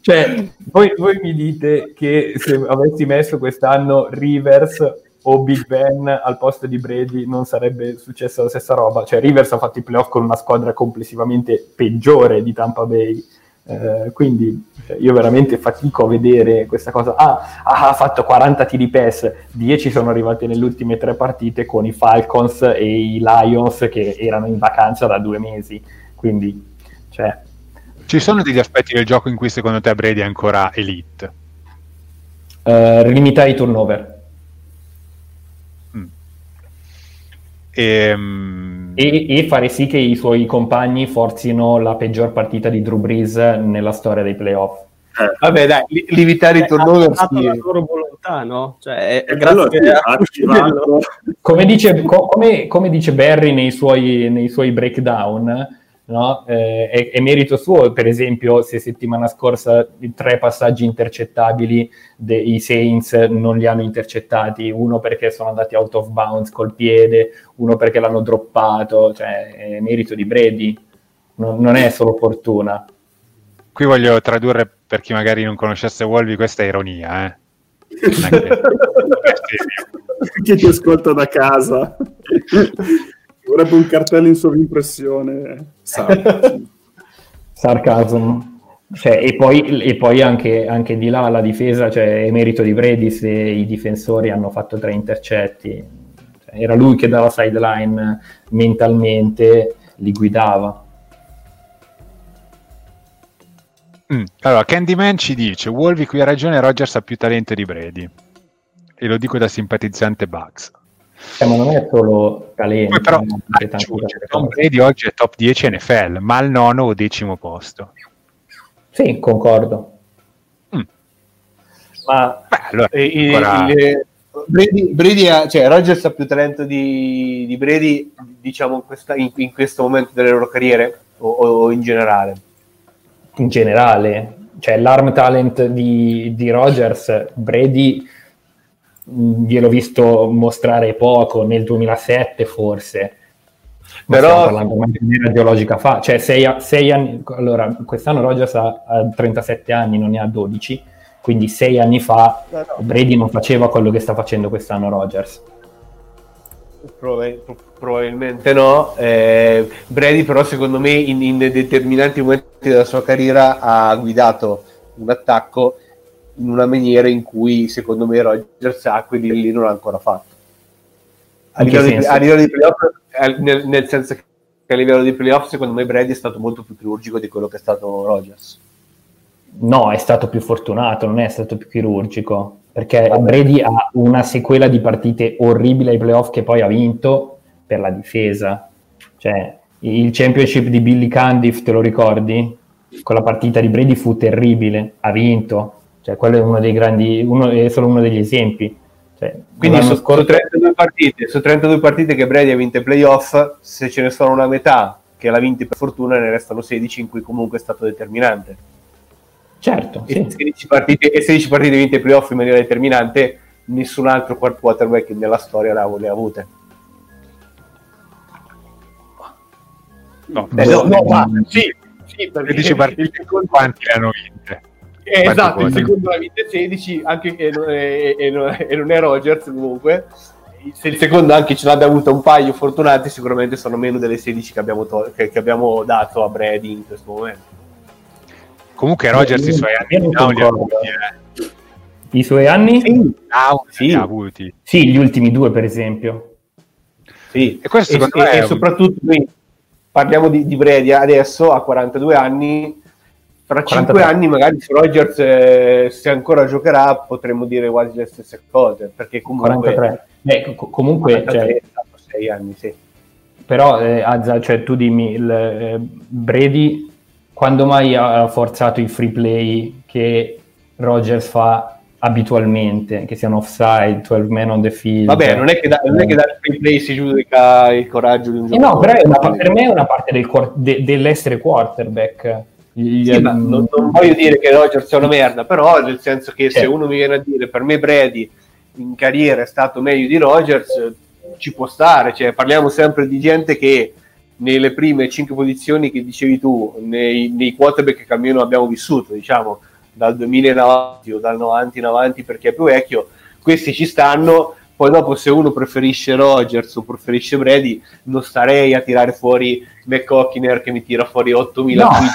Cioè, voi, voi mi dite che se avessi messo quest'anno Rivers o Big Ben al posto di Brady non sarebbe successa la stessa roba. Cioè, Rivers ha fatto i playoff con una squadra complessivamente peggiore di Tampa Bay. Eh, quindi cioè, io veramente fatico a vedere questa cosa. Ah, ah, ha fatto 40 tiri pass, 10 sono arrivati nelle ultime tre partite con i Falcons e i Lions che erano in vacanza da due mesi. Quindi, cioè, ci sono degli aspetti del gioco in cui secondo te Brady è ancora elite. eh, limitare i turnover. Ehm, E, e fare sì che i suoi compagni forzino la peggior partita di Drew Brees nella storia dei playoff. Eh, Vabbè, dai, li- limitare i turnover. ha fatto sì. la loro volontà, no? Cioè, è, e grazie ha a Come dice, co- come, come dice Barry nei suoi, nei suoi breakdown, no? Eh, è, è merito suo, per esempio, se settimana scorsa tre passaggi intercettabili dei Saints non li hanno intercettati, uno perché sono andati out of bounds col piede, uno perché l'hanno droppato, cioè è merito di Brady, non, non è solo fortuna. qui voglio tradurre per chi magari non conoscesse Wolvi, questa è ironia, eh. Anche- <laughs> chi ti ascolta da casa <laughs> vorrebbe un cartello in sovrimpressione sa. <laughs> Sarcasm. Cioè, e poi, e poi anche, anche di là la difesa, cioè, è merito di Brady se i difensori hanno fatto tre intercetti. Cioè, era lui che dalla sideline mentalmente li guidava. Mm. Allora, Candyman ci dice: Wolvi qui ha ragione, Rogers ha più talento di Brady. E lo dico da simpatizzante Bugs. Eh, ma non è solo talento. Poi però aggiunge, Tom. Brady oggi è top 10 NFL, ma al nono o decimo posto. Sì, concordo. Ma Beh, allora, eh, ancora- il- Brady, Brady ha, cioè Rogers ha più talento di, di Brady, diciamo, in, questa- in- in questo momento delle loro carriere o, o in generale. in generale, cioè l'arm talent di, di Rogers, Brady gliel'ho visto mostrare poco nel 2007 forse. Ma Però- stiamo parlando di un'era geologica fa, cioè sei, a- sei anni, allora quest'anno Rogers ha, ha 37 anni, non ne ha 12, quindi sei anni fa Brady non faceva quello che sta facendo quest'anno Rogers. Proba- pro- probabilmente no. Eh, Brady, però, secondo me, in, in determinati momenti della sua carriera ha guidato un attacco in una maniera in cui secondo me Rogers sa quelli lì non l'ha ancora fatto. A livello, di, a livello, di, playoff, nel, nel, senso che a livello di playoff secondo me Brady è stato molto più chirurgico di quello che è stato Rogers. No, è stato più fortunato, non è stato più chirurgico, perché Brady ha una sequela di partite orribili ai playoff che poi ha vinto per la difesa. Cioè, il championship di Billy Candiff, te lo ricordi? Con la partita di Brady fu terribile, ha vinto. Cioè, quello è uno dei grandi, uno, è solo uno degli esempi. Cioè, Quindi su, scorso... su, 32 partite, su 32 partite che Brady ha vinto i playoff, se ce ne sono una metà che l'ha vinta per fortuna, ne restano 16 in cui comunque è stato determinante. Certo, e, sì. 16 partite, e 16 partite vinte ai playoff in maniera determinante, nessun altro quarterback nella storia le ha avute. No, eh, no, no, ma, sì, sì, perché 16 partite quanti le hanno vinte? Eh, esatto, il secondo l'ha vinte 16 anche, e, non è, e, non è, e non è Rogers comunque se il secondo anche ce l'ha avuto un paio fortunati sicuramente sono meno delle 16 che abbiamo, to- che, che abbiamo dato a Brady in questo momento Comunque Rogers i suoi anni no, li ha avuti, eh. I suoi anni? Sì. Ah, sì. avuti. Sì, gli ultimi due per esempio. Sì, e, questo e, e, e soprattutto noi parliamo di, di Brady adesso a 42 anni fra 5 anni magari se Rogers eh, se ancora giocherà potremmo dire quasi le stesse cose perché comunque 43 Beh, co- comunque 43, cioè, 6 anni sì però eh, Azza cioè tu dimmi il, eh, Brady quando mai ha forzato i free play che Rogers fa abitualmente, che siano offside, 12 man on the field. Vabbè, non è che da, non è che dal free play si giudica il coraggio di un giocatore. Eh no, però una, per me è una parte del, de, dell'essere quarterback. Gli, sì, non, non, voglio dire che Rogers sia una merda, però nel senso che se uno mi viene a dire per me Brady in carriera è stato meglio di Rogers, ci può stare, cioè, parliamo sempre di gente che nelle prime cinque posizioni che dicevi tu, nei, nei quarterback che almeno abbiamo vissuto, diciamo, dal 2000 in avanti o dal 90 in avanti perché è più vecchio, questi ci stanno. Poi dopo se uno preferisce Rogers o preferisce Brady, non starei a tirare fuori McCockiner che mi tira fuori 8000 no. tweet.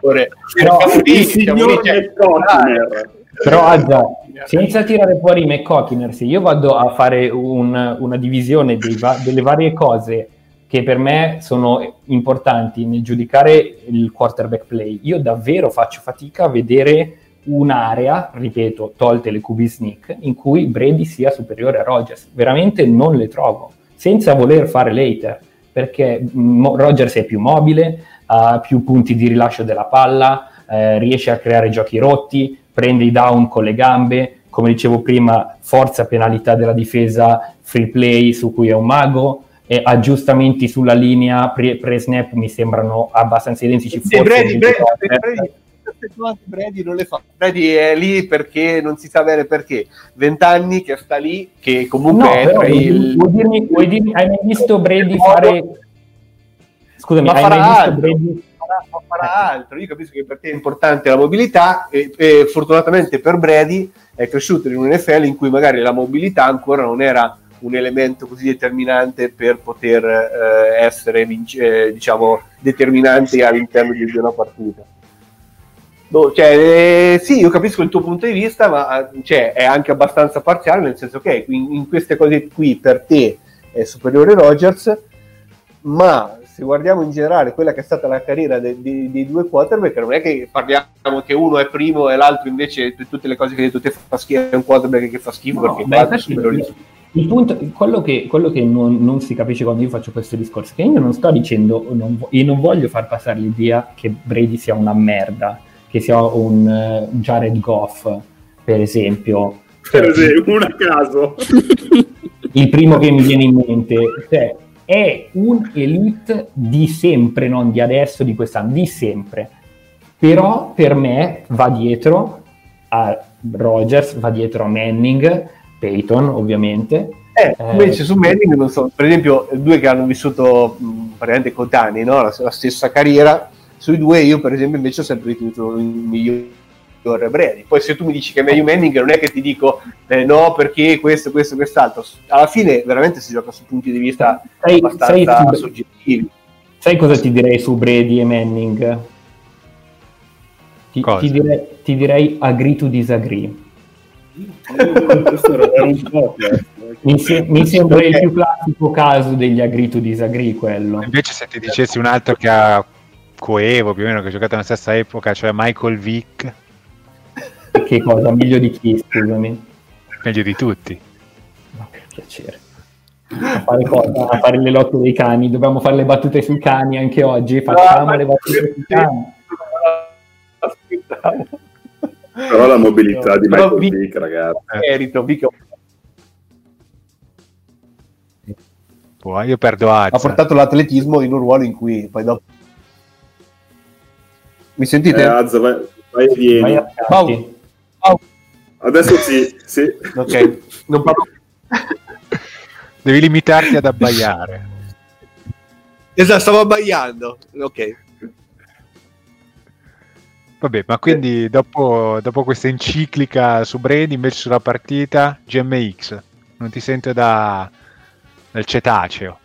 <laughs> Però, il signor McCockiner però Azza, senza tirare fuori i McCockiner, se io vado a fare un, una divisione va- delle varie cose che per me sono importanti nel giudicare il quarterback play, io davvero faccio fatica a vedere un'area, ripeto, tolte le QB sneak, in cui Brady sia superiore a Rogers. Veramente non le trovo, senza voler fare later, perché mo- Rogers è più mobile, ha più punti di rilascio della palla, eh, riesce a creare giochi rotti, prende i down con le gambe, come dicevo prima, forza penalità della difesa, free play su cui è un mago, e aggiustamenti sulla linea pre, pre-snap mi sembrano abbastanza identici. Sì, Brady, Brady, Brady, Brady non le fa. Brady è lì perché non si sa bene perché. Vent'anni che sta lì, che comunque no, è tra il... Vuoi dirmi, vuoi dirmi, hai mai visto Brady fare... Scusami, hai mai visto Brady farà, farà altro. Io capisco che per te è importante la mobilità e, e fortunatamente per Brady è cresciuto in un NFL in cui magari la mobilità ancora non era un elemento così determinante per poter eh, essere vince, eh, diciamo determinante all'interno di una partita. No, cioè, eh, sì, io capisco il tuo punto di vista, ma cioè, è anche abbastanza parziale, nel senso che in, in queste cose qui per te è superiore Rogers, ma se guardiamo in generale quella che è stata la carriera dei, dei, dei due quarterback, non è che parliamo che uno è primo e l'altro invece tutte le cose che hai detto te fa schifo, è un quarterback che fa schifo no, perché beh, il, il punto, quello che, quello che non, non, si capisce quando io faccio questo discorso, che io non sto dicendo, non, io non voglio far passare l'idea che Brady sia una merda, che sia un uh, Jared Goff, per esempio. Per esempio, un a caso. <laughs> il primo che mi viene in mente, cioè, è un elite di sempre, non di adesso, di quest'anno, di sempre. Però per me va dietro a Rogers, va dietro a Manning, Peyton ovviamente. Eh, invece eh, su Manning non so, per esempio due che hanno vissuto mh, praticamente coetanei, no? la, la, stessa carriera, sui due io per esempio invece ho sempre ritenuto il migliore miglior Brady. Poi se tu mi dici che è meglio Manning, non è che ti dico eh, no perché questo, questo, quest'altro. Alla fine veramente si gioca su punti di vista sai, abbastanza sai, soggettivi. Sai cosa ti direi su Brady e Manning? Ti, ti direi, ti direi agree to disagree. <laughs> Mi, se- mi sembra il più classico caso degli agree to disagree quello. Invece se ti dicessi un altro che ha coevo più o meno, che ha giocato nella stessa epoca, cioè Michael Vick, Che cosa? Meglio di chi, scusami? meglio di tutti. Ma per piacere. A fare cosa? A fare le lotte dei cani. Dobbiamo fare le battute sui cani anche oggi. Facciamo le battute sui cani. Aspettavo. Però la mobilità di Però Michael vi- Vick, ragazzi. Merito, mica- Boh, io perdo ha Azza. portato l'atletismo in un ruolo in cui poi dopo mi sentite? Eh, Azza, vai, vai e vieni. Vai. Adesso sì, sì. ok non parlo Devi limitarti ad abbaiare. esatto stavo abbaiando ok Vabbè, ma quindi dopo, dopo questa enciclica su Brady, invece sulla partita, GMX, non ti sento da, dal cetaceo.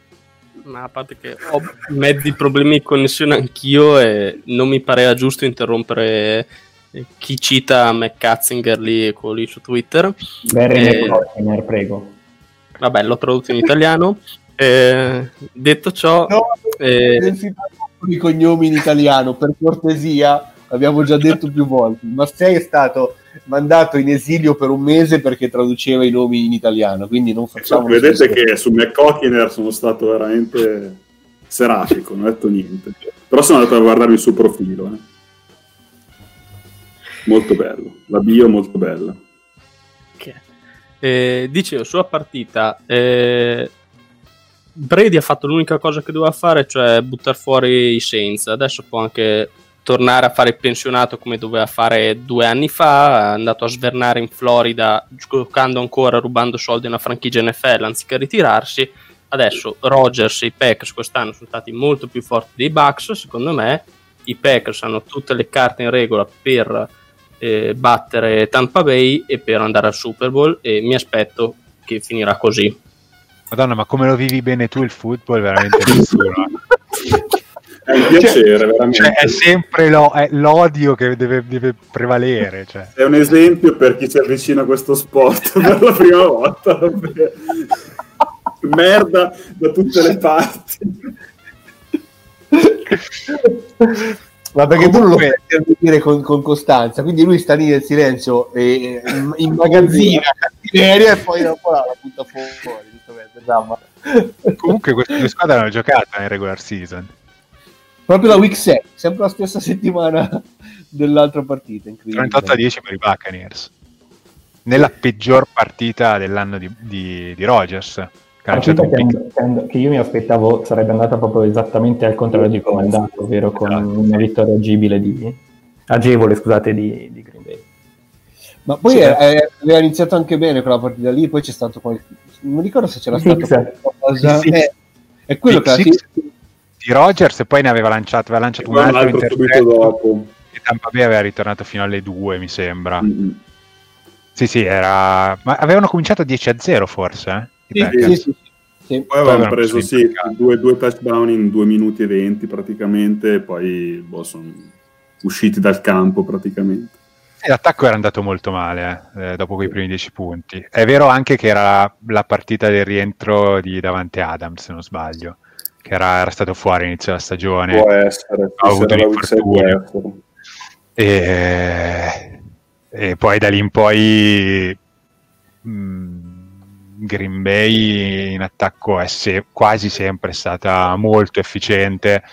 Ma a parte che ho mezzi problemi di connessione anch'io e non mi pareva giusto interrompere eh, chi cita McCatzinger lì, quello lì su Twitter. Barry Eh, McCoskiner, prego. Vabbè, l'ho tradotto in italiano. Eh, detto ciò, no eh, non si parla i cognomi in italiano per cortesia abbiamo già detto più volte Massei è stato mandato in esilio per un mese perché traduceva i nomi in italiano quindi non facciamo lo Vedete che su McCockiner sono stato veramente serafico, non ho detto niente. Però sono andato a guardarmi il suo profilo. eh. Molto bello. La bio molto bella. che- eh, dicevo, sulla partita, eh, Brady ha fatto l'unica cosa che doveva fare, cioè buttare fuori i Saints. Adesso può anche tornare a fare il pensionato come doveva fare due anni fa. È andato a svernare in Florida, giocando ancora, rubando soldi a una franchigia NFL anziché ritirarsi. Adesso Rogers e i Packers quest'anno sono stati molto più forti dei Bucks, secondo me. I Packers hanno tutte le carte in regola per eh, battere Tampa Bay e per andare al Super Bowl e mi aspetto che finirà così. Madonna, ma come lo vivi bene tu il football? Veramente nessuno. <laughs> È un piacere, veramente. Cioè, è sempre lo- è l'odio che deve, deve prevalere. Cioè. È un esempio per chi si avvicina a questo sport <laughs> per la prima volta. Merda da tutte le parti. Ma perché tu non lo Comunque- fai dire con, con costanza, quindi lui sta lì nel silenzio e in, in magazzina cattiveria e poi dopo la, la butta fuori. Comunque queste due squadre hanno giocato in regular season. Proprio la week 6, sempre la stessa settimana <laughs> dell'altra partita. Incredibile. 38 a 10 per i Buccaneers. Nella peggior partita dell'anno di, di, di Rogers. Che ha un che, io mi aspettavo sarebbe andata proprio esattamente al contrario di come è andato, ovvero con Esatto. una vittoria agibile di, agevole scusate, di, di Green Bay. Ma poi Sì, aveva iniziato anche bene quella partita lì, poi c'è stato qualche... Non ricordo se c'era stato qualcosa... Six. Eh, è quello che six di Rogers e poi ne aveva lanciato, aveva lanciato un Un altro, altro subito dopo. e Tampa Bay aveva ritornato fino alle 2 mi sembra Mm. sì sì era ma avevano cominciato 10 a 0 forse eh? Sì, sì, sì, sì. Poi avevano preso sì, due, due touchdown in 2 minuti e 20 praticamente, e poi boh, sono usciti dal campo praticamente. E l'attacco era andato molto male eh, eh, dopo quei primi 10 punti è vero anche che era la partita del rientro di Davante Adams se non sbaglio che era, era stato fuori all'inizio della stagione. Può essere, ha avuto un infortunio. e, e poi da lì in poi mh, Green Bay in attacco è se- quasi sempre stata molto efficiente.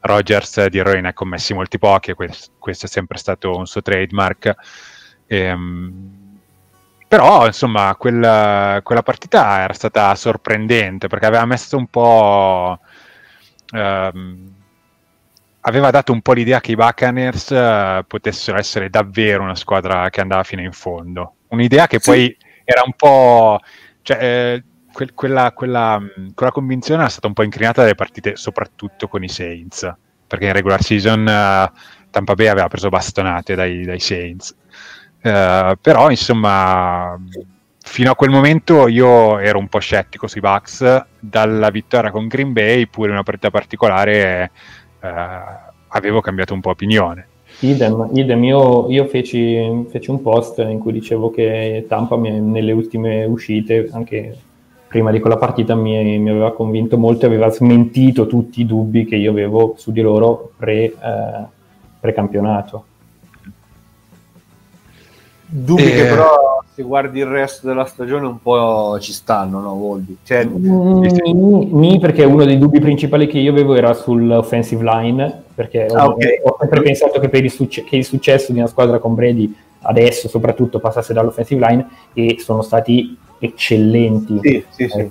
Rogers di errori ne ha commessi molti pochi e questo, questo è sempre stato un suo trademark. Ehm, però insomma quella, quella partita era stata sorprendente perché aveva messo un po' ehm, aveva dato un po' l'idea che i Buccaneers eh, potessero essere davvero una squadra che andava fino in fondo. Un'idea che Sì. poi era un po'. Cioè, eh, quel- quella, quella, mh, quella convinzione era stata un po' incrinata dalle partite, soprattutto con i Saints, perché in regular season eh, Tampa Bay aveva preso bastonate dai, dai Saints. Eh, però, insomma, fino a quel momento io ero un po' scettico sui Bucks. Dalla vittoria con Green Bay, pure una partita particolare, eh, avevo cambiato un po' opinione. Idem, idem. Io, io feci, feci, un post in cui dicevo che Tampa mi, nelle ultime uscite, anche prima di quella partita, mi, mi, aveva convinto molto aveva smentito tutti i dubbi che io avevo su di loro pre, eh, pre-campionato. Dubbi e... che però se guardi il resto della stagione un po' ci stanno, no Volvi? Cioè... Mm, perché uno dei dubbi principali che io avevo era sull'offensive line, perché ah, ho, okay. ho, sempre pensato che, per il, succe- che il successo di una squadra con Brady adesso soprattutto passasse dall'offensive line e sono stati eccellenti. Sì, sì, sì. Eh,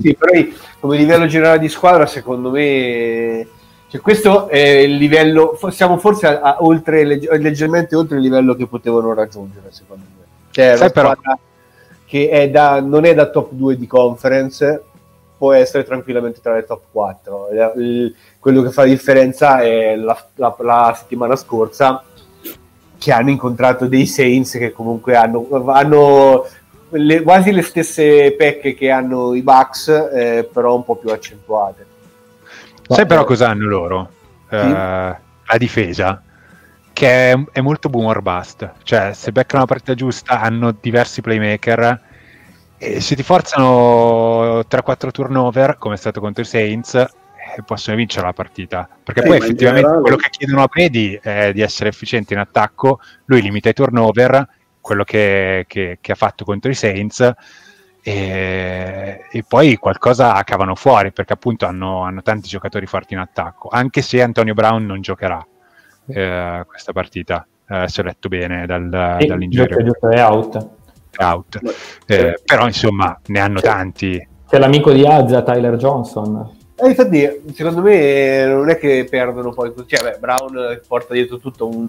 sì però come livello generale di squadra secondo me cioè, questo è il livello, siamo forse a, a oltre, leggermente oltre il livello che potevano raggiungere, secondo me. Cioè, Sai, però... che è da, non è da top 2 di conference, può essere tranquillamente tra le top 4. Il, quello che fa la differenza è la, la, la, settimana scorsa che hanno incontrato dei Saints che comunque hanno, hanno le, quasi le stesse pecche che hanno i Bucks, eh, però un po' più accentuate. Sai però cosa hanno loro? Sì. Uh, la difesa, che è, è, molto boom or bust. Cioè, se beccano la partita giusta, hanno diversi playmaker e se ti forzano 3-4 turnover, come è stato contro i Saints, eh, possono vincere la partita. Perché eh, poi effettivamente generale... quello che chiedono a Brady è di essere efficiente in attacco, lui limita i turnover, quello che, che, che ha fatto contro i Saints e, e, poi qualcosa cavano fuori perché appunto hanno, hanno, tanti giocatori forti in attacco. Anche se Antonio Brown non giocherà eh, questa partita eh, se ho letto bene dal, sì, dall'ingegnere. è out, è out. Eh, però insomma ne hanno tanti. C'è l'amico di Azza Tyler Johnson. Eh, infatti secondo me non è che perdono poi cioè, beh, Brown porta dietro tutto un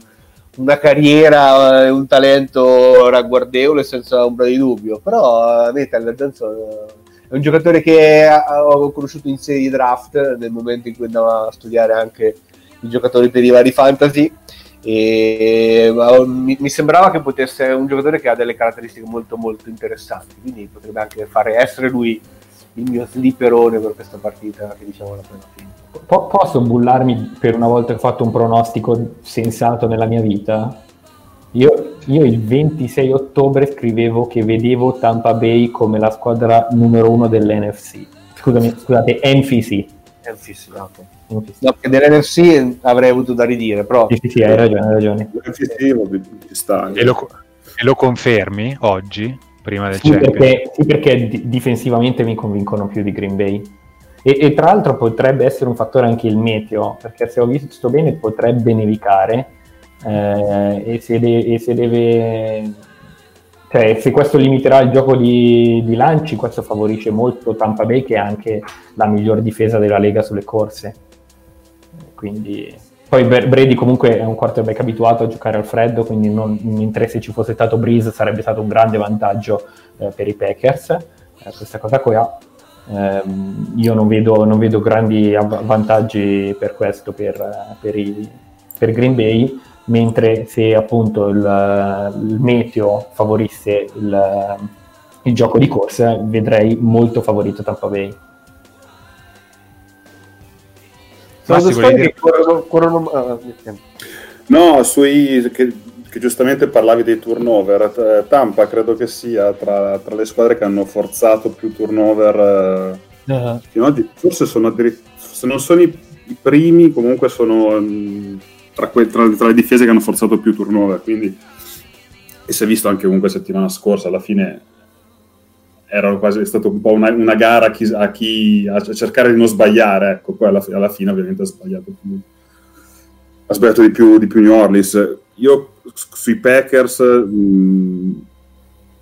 una carriera e un talento ragguardevole senza ombra di dubbio, però a me Tyler Johnson è un giocatore che ho conosciuto in serie draft nel momento in cui andavo a studiare anche i giocatori per i vari fantasy. E mi, sembrava che potesse essere un giocatore che ha delle caratteristiche molto molto interessanti. Quindi potrebbe anche fare essere lui il mio slipperone per questa partita che diciamo la prima fine po- posso bullarmi per una volta che ho fatto un pronostico sensato nella mia vita? Io, io, il 26 ottobre scrivevo che vedevo Tampa Bay come la squadra numero uno dell'NFC. Scusami, scusate, NFC. NFC, no. NFC. No, che dell'NFC avrei avuto da ridire, però... Sì, sì, sì hai ragione, hai ragione. Sta, e, lo, e lo confermi oggi, prima del sì, perché, sì, perché d- difensivamente mi convincono più di Green Bay. E, e, tra l'altro potrebbe essere un fattore anche il meteo, perché se ho visto bene potrebbe nevicare eh, e, se de- e, se deve... Cioè, se questo limiterà il gioco di, di, lanci, questo favorisce molto Tampa Bay, che è anche la miglior difesa della Lega sulle corse. Quindi... Poi Brady comunque è un quarterback abituato a giocare al freddo, quindi non, mentre se ci fosse stato Breeze sarebbe stato un grande vantaggio eh, per i Packers. Eh, questa cosa qua eh, io non vedo, non vedo, grandi vantaggi per questo per, per, i, per, Green Bay, mentre se appunto il, il meteo favorisse il, il, gioco di corsa, vedrei molto favorito Tampa Bay. Sono due che corrono, corrono... Ah, no, sui, che che giustamente parlavi dei turnover. Eh, Tampa credo che sia tra, tra le squadre che hanno forzato più turnover. Uh-huh. Di, forse sono addirittura, se non sono i, i primi, comunque sono mh, tra, que, tra, tra, le difese che hanno forzato più turnover. Quindi, e si è visto anche comunque settimana scorsa, alla fine era quasi è stata un po' una, una gara a, chi, a, chi, a, cercare di non sbagliare. Ecco, poi alla, alla fine ovviamente ha sbagliato più. Ha sbagliato di più, di più New Orleans. Io sui Packers mh, mm,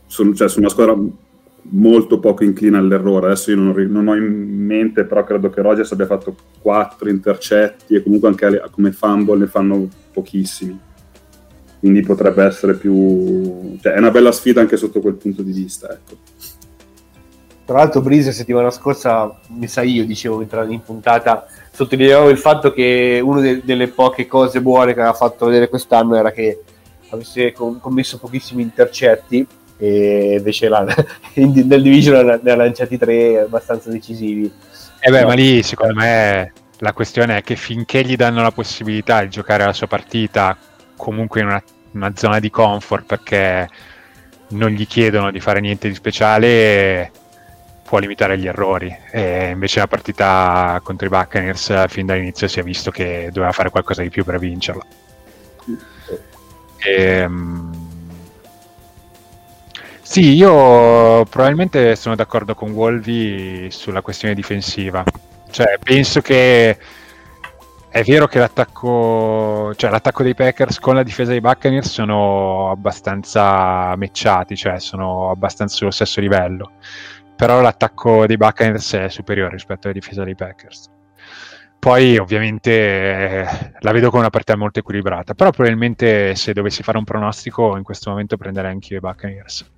sono, cioè, sono, una squadra molto poco inclina all'errore. Adesso io non, non, ho in mente, però credo che Rogers abbia fatto quattro intercetti e comunque anche come fumble ne fanno pochissimi. Quindi potrebbe essere più... Cioè, è una bella sfida anche sotto quel punto di vista. Ecco. Tra l'altro Brise settimana scorsa, mi sa io, dicevo in, in puntata, sottolineavo il fatto che una de- delle poche cose buone che aveva fatto vedere quest'anno era che avesse commesso pochissimi intercetti e invece la, <laughs> nel division ne ha lanciati tre abbastanza decisivi. Eh beh, no. ma lì secondo me la questione è che finché gli danno la possibilità di giocare la sua partita comunque in una, una zona di comfort perché non gli chiedono di fare niente di speciale può limitare gli errori e invece la partita contro i Buccaneers fin dall'inizio si è visto che doveva fare qualcosa di più per vincerla e, ehm, sì, io probabilmente sono d'accordo con Wolvi sulla questione difensiva. Cioè, penso che è vero che l'attacco, cioè, l'attacco dei Packers con la difesa dei Buccaneers sono abbastanza matchati, cioè sono abbastanza sullo stesso livello. Però l'attacco dei Buccaneers è superiore rispetto alla difesa dei Packers. Poi ovviamente eh, la vedo come una partita molto equilibrata, però probabilmente se dovessi fare un pronostico in questo momento prenderei anche i Buccaneers.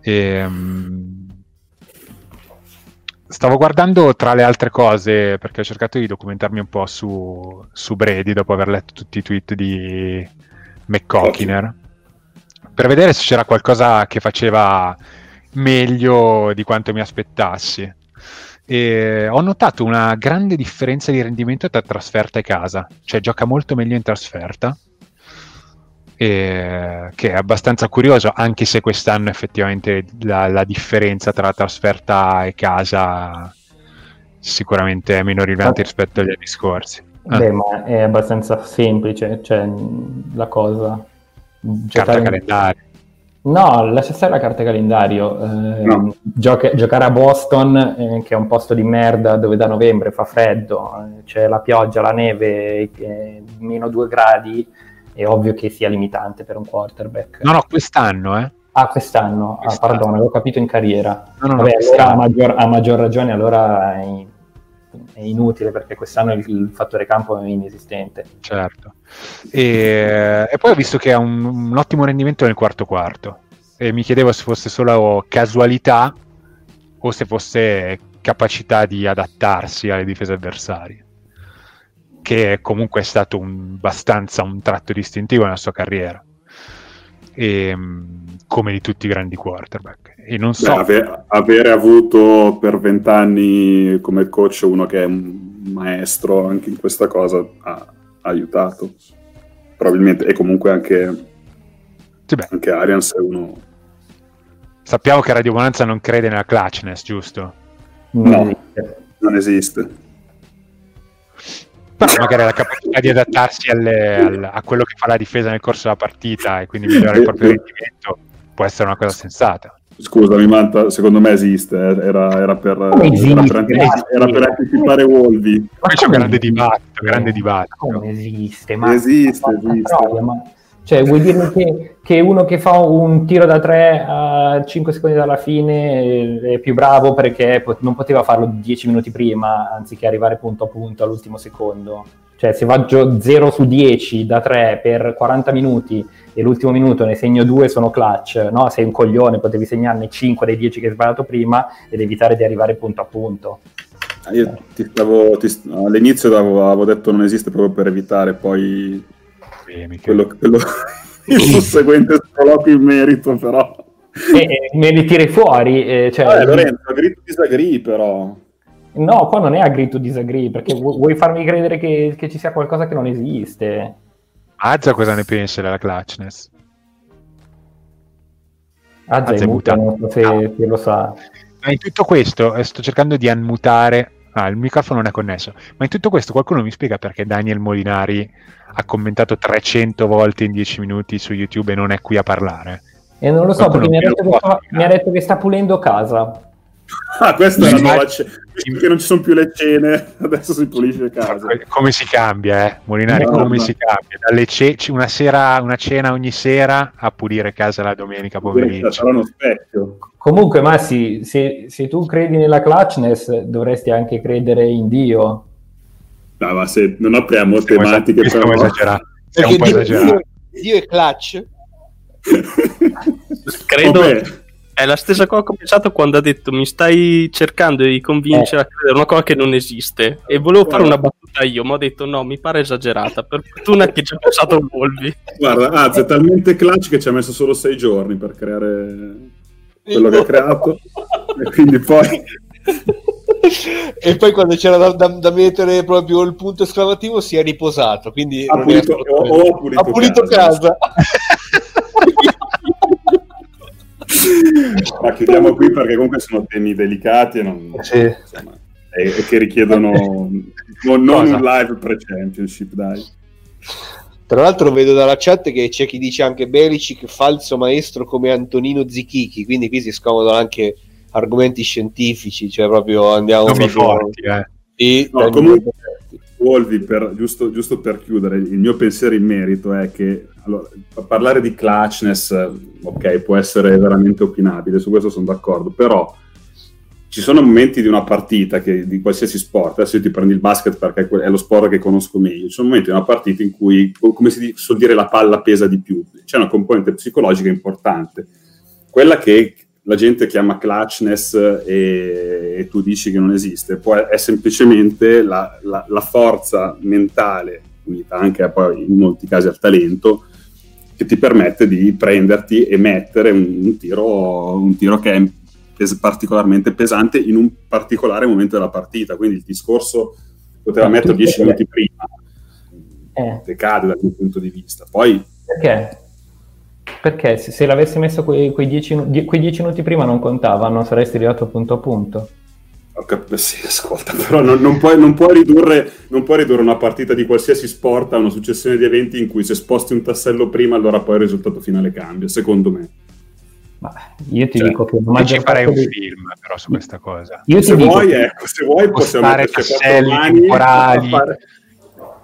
E, um, stavo guardando tra le altre cose perché ho cercato di documentarmi un po' su, su Brady dopo aver letto tutti i tweet di McCockiner per vedere se c'era qualcosa che faceva meglio di quanto mi aspettassi. E ho notato una grande differenza di rendimento tra trasferta e casa, cioè gioca molto meglio in trasferta eh, che è abbastanza curioso, anche se quest'anno effettivamente la, la differenza tra trasferta e casa sicuramente è meno rilevante rispetto agli anni scorsi. Beh, ah. ma è abbastanza semplice, cioè la cosa. Carta in... calendario. No, lascia stare la carta calendario. Eh, no. gioca- giocare a Boston, eh, che è un posto di merda dove da novembre fa freddo, eh, c'è la pioggia, la neve, eh, meno due gradi è ovvio che sia limitante per un quarterback. No, no, quest'anno, eh. Ah, quest'anno, ah, quest'anno. ah, pardon, avevo capito in carriera. No, no, Vabbè, no, allora a maggior, a maggior, ragione allora è, è, inutile perché quest'anno il, il, fattore campo è inesistente. Certo. E, e poi ho visto che ha un, un, ottimo rendimento nel quarto quarto e mi chiedevo se fosse solo casualità o se fosse capacità di adattarsi alle difese avversarie che comunque è stato un, abbastanza un tratto distintivo nella sua carriera, e, ehm, come di tutti i grandi quarterback. E non so... Beh, ave- avere avuto per vent'anni come coach uno che è un maestro anche in questa cosa ha, ha aiutato, probabilmente, e comunque anche, sì, anche Arians è uno... Sappiamo che Radio Bonanza non crede nella clutchness, giusto? No, non esiste. Però magari la capacità di adattarsi alle, al, a quello che fa la difesa nel corso della partita e quindi migliorare il proprio rendimento può essere una cosa sensata. Scusami, Manta, secondo me esiste, eh. era, era, per, esiste, era, per, era per anticipare Wolvi. Ma c'è un grande dibattito, grande dibattito. Come esiste? Ma, esiste, esiste. Troia, ma cioè, vuoi dirmi che, che, uno che fa un tiro da 3 a 5 secondi dalla fine è più bravo perché non poteva farlo 10 minuti prima anziché arrivare punto a punto all'ultimo secondo? Cioè, se vaggio 0 su 10 da 3 per 40 minuti e l'ultimo minuto ne segno 2 sono clutch, no? Sei un coglione, potevi segnarne 5 dei 10 che hai sbagliato prima ed evitare di arrivare punto a punto. Io ti stavo, ti, all'inizio avevo, avevo detto non esiste proprio per evitare, poi quello, quello, <laughs> il susseguente sproloquio in merito, però. E, me li tiri fuori. Eh, cioè, eh, Lorenzo, agree to disagree, però. No, qua non è agree to disagree, perché vu- vuoi farmi credere che, che, ci sia qualcosa che non esiste. Azza cosa ne pensi della clutchness? Azza, Azza è muta, non so se, no. se lo sa. Ma in tutto questo eh, sto cercando di annutare Ah, il microfono non è connesso. Ma in tutto questo qualcuno mi spiega perché Daniel Molinari ha commentato 300 volte in 10 minuti su YouTube e non è qui a parlare? E non lo so qualcuno perché mi ha, sta, mi ha, detto che sta pulendo casa. Ah, questa è la nuova cena. Perché non ci sono più le cene, <laughs> adesso si pulisce casa. Come si cambia, eh? Molinari, no, come no. si cambia? Dalle ce- una, sera, una cena ogni sera a pulire casa la domenica pomeriggio. Sarà uno specchio. Comunque, Massi, se, se, tu credi nella clutchness, dovresti anche credere in Dio. No, ma se non apriamo stiamo tematiche... Stiamo esagerando. Perché Dio, Dio, Dio, è clutch? <laughs> Credo... Vabbè. È la stessa cosa che ho pensato quando ha detto mi stai cercando di convincere eh. a credere una cosa che non esiste. E volevo fare una battuta io, ma ho detto no, mi pare esagerata. Per fortuna che ci ha pensato Volvi. Guarda, Az è talmente clutch che ci ha messo solo sei giorni per creare quello che ha creato e quindi poi e poi quando c'era da, da- da mettere proprio il punto esclamativo si è riposato quindi Ha pulito- è stato- o- o ha pulito ha pulito casa. casa, <laughs> Ma chiudiamo qui perché comunque sono temi delicati e, non- Sì. insomma, e- e che richiedono non, non un live pre-championship, dai. tra l'altro vedo dalla chat che c'è chi dice anche Belicic falso maestro come Antonino Zichichi quindi qui si scomodano anche argomenti scientifici cioè proprio andiamo Nomi proprio forti, eh. Sì, No, comunque- Volvi, per- giusto, giusto per chiudere, il mio pensiero in merito è che allora, parlare di clutchness, ok, può essere veramente opinabile, su questo sono d'accordo, però ci sono momenti di una partita che, di qualsiasi sport, adesso io ti prendi il basket perché è lo sport che conosco meglio, ci sono momenti di una partita in cui, co- come si suol dire, la palla pesa di più, c'è una componente psicologica importante, quella che la gente chiama clutchness e, e tu dici che non esiste, può, è semplicemente la, la- la forza mentale, unita anche poi in molti casi al talento, che ti permette di prenderti e mettere un, un tiro, un tiro che è particolarmente pesante in un particolare momento della partita. Quindi il discorso poteva Ma mettere tu 10 perché- minuti prima, Eh, decade dal mio punto di vista. Poi perché? Perché se, se l'avessi messo quei, quei, dieci, die- quei dieci minuti prima non contava, non saresti arrivato punto a punto. Ho cap- sì, ascolta, <laughs> però non, non puoi, non puoi ridurre, non puoi ridurre una partita di qualsiasi sport a una successione di eventi in cui se sposti un tassello prima, allora poi il risultato finale cambia, secondo me. Ma io ti Cioè, dico che maggior ci farei un dei- film però su questa cosa. Io Se vuoi, che- ecco, se vuoi possiamo quattro tasselli mani temporali. <laughs> fare-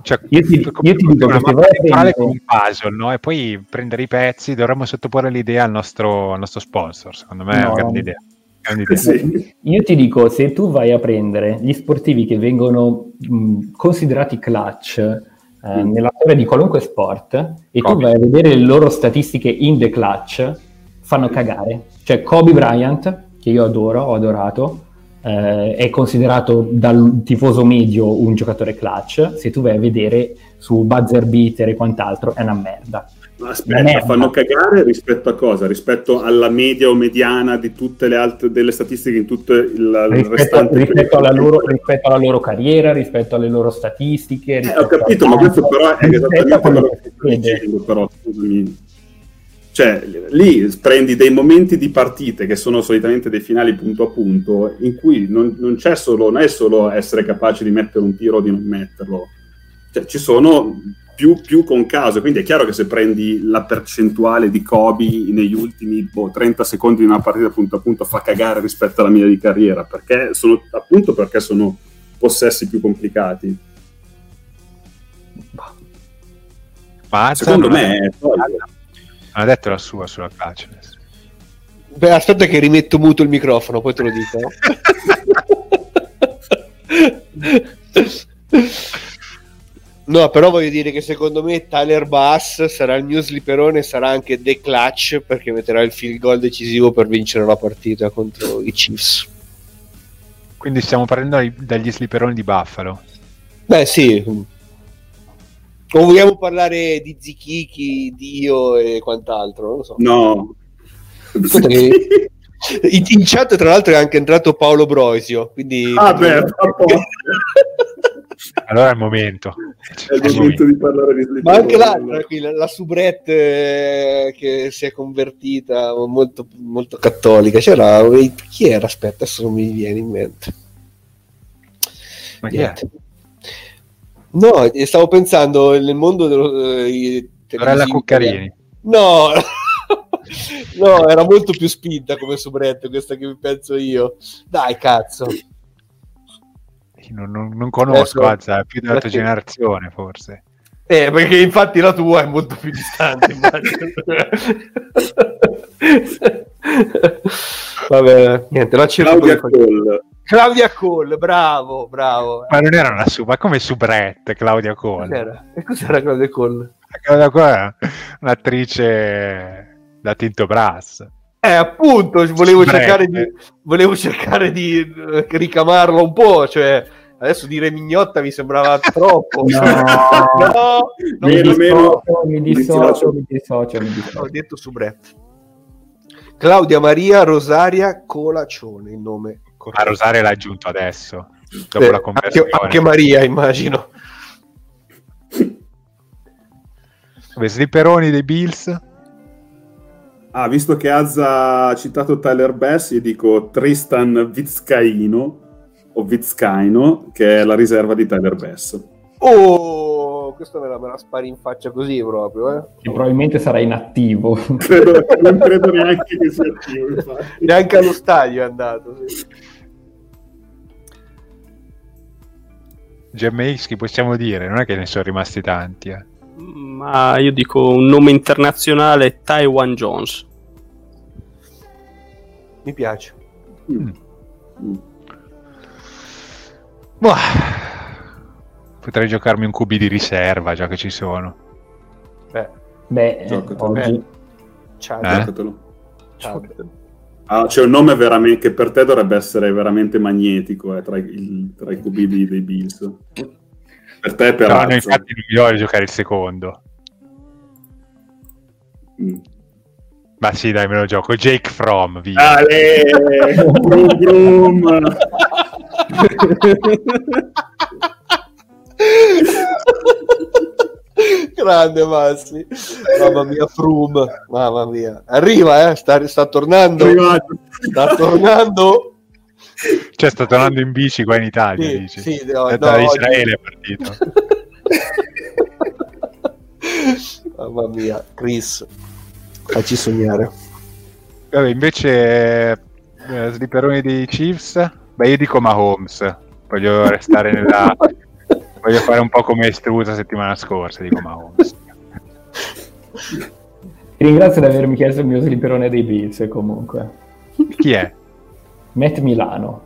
Cioè, Io ti- io ti dico una mappa temporale con un puzzle, no? E poi prendere i pezzi, dovremmo sottoporre l'idea al nostro, al nostro sponsor. Secondo me è No. una grande idea. Grande idea. Sì. Io ti dico, se tu vai a prendere gli sportivi che vengono mh, considerati clutch eh, Mm. nella storia di qualunque sport e tu Kobe. vai a vedere le loro statistiche in the clutch, fanno cagare. Cioè Kobe Bryant, che io adoro, ho adorato, eh, è considerato dal tifoso medio un giocatore clutch. Se tu vai a vedere su buzzer beater e quant'altro, è una merda. Ma aspetta, Merda. fanno cagare rispetto a cosa? Rispetto alla media o mediana di tutte le altre delle statistiche in tutto il, Rispetto, restante rispetto alla loro, rispetto alla loro carriera, rispetto alle loro statistiche. Eh, ho capito, ma questo però è esattamente quello che vede. dicendo, però, scusami. Cioè, lì prendi dei momenti di partite che sono solitamente dei finali punto a punto, in cui non, non c'è solo, non è solo essere capaci di mettere un tiro o di non metterlo. Cioè, ci sono più, più con caso, quindi è chiaro che se prendi la percentuale di Kobe negli ultimi boh, 30 secondi di una partita punto a punto fa cagare rispetto alla mia di carriera, perché sono, appunto perché sono possessi più complicati. Mazza Secondo me, poi, non ha detto la sua sulla clutchness. Beh, aspetta che rimetto muto il microfono, poi te lo dico. <laughs> No, però voglio dire che secondo me Tyler Bass sarà il mio slipperone, sarà anche The Clutch perché metterà il field goal decisivo per vincere la partita contro i Chiefs. Quindi stiamo parlando dai- dagli slipperoni di Buffalo. Beh, sì. O vogliamo parlare di Zichichi, Dio e quant'altro? Non lo so. no. Ascolta che- In, in chat, tra l'altro, è anche entrato Paolo Broisio. Quindi Ah, beh. <laughs> Allora è il momento. È il momento di parlare di Ma anche l'altra, qui, la, la soubrette eh, che si è convertita molto, molto cattolica. C'era chi era? Aspetta, adesso non mi viene in mente. Ma chi è? No, stavo pensando nel mondo dello eh, Sorella Cuccarini. No, <laughs> no, era molto più spinta come soubrette questa che penso io. Dai, cazzo. Non, non- non conosco, Adesso- anzi, è più della tua generazione forse. Eh, perché infatti la tua è molto più distante, <laughs> immagino. <laughs> Vabbè, niente, la Claudia. Cole. Claudia Cole, bravo, bravo. Ma non era una su, ma come subrette Claudia Cole? Cos'era? E cos'era Claudia Cole? Claudia Cole è un'attrice da Tinto Brass. Eh, appunto, volevo cercare di, volevo cercare di eh, ricamarla un po', cioè adesso dire mignotta mi sembrava <laughs> troppo. No. <laughs> no, no, Mi Meno, meno. dissocio, mi dissocio, mi dissocio, mi dissocio. ho detto soubrette. Claudia Maria Rosaria Colaccione, il nome Ma Rosario l'ha aggiunto adesso, dopo Eh, la anche, conversione. anche Maria, immagino. Slipperoni dei Bills. Ah, visto che Azza ha citato Tyler Bass, io dico Tristan Vizcaino, o Vizcaino, che è la riserva di Tyler Bass. Oh, questo me la, me la spari in faccia così proprio, eh. Che probabilmente sarà inattivo. <laughs> Non credo neanche che sia attivo, infatti. Neanche allo stadio è andato. Sì. GMX, chi possiamo dire? Non è che ne sono rimasti tanti. eh. Ma io dico un nome internazionale, Taiwan Jones. Mi piace. Mm. Mm. Boh. Potrei giocarmi un QB di riserva, già che ci sono. Beh, Beh, eh, Giocatelo. oggi ciao. Eh? Giocatelo. ciao. Ah, c'è un nome veramente che per te dovrebbe essere veramente magnetico eh, tra, i, il- tra i QB dei, dei Bills. Per te per Però no, Azza. infatti non mi voglio giocare il secondo. Mm. Ma sì, dai, me lo gioco. Jake From, via. Ale! <laughs> Brum, brum. <laughs> <laughs> Grande Massi. Mamma mia, Froome. Mamma mia. Arriva, eh. Sta, sta tornando. Arrivato. Sta tornando. Cioè, sta tornando in bici qua in Italia, Sì, dici. sì, no, È no, da oggi- Israele è partito. <laughs> Mamma mia, Chris. Facci sognare. Vabbè, invece, eh, slipperoni dei Chiefs, beh, io dico Mahomes. Voglio restare nella... <laughs> Voglio fare un po' come estrusa settimana scorsa, dico Mahomes. ti ringrazio di avermi chiesto il mio slipperone dei Bills comunque. Chi è? Matt Milano.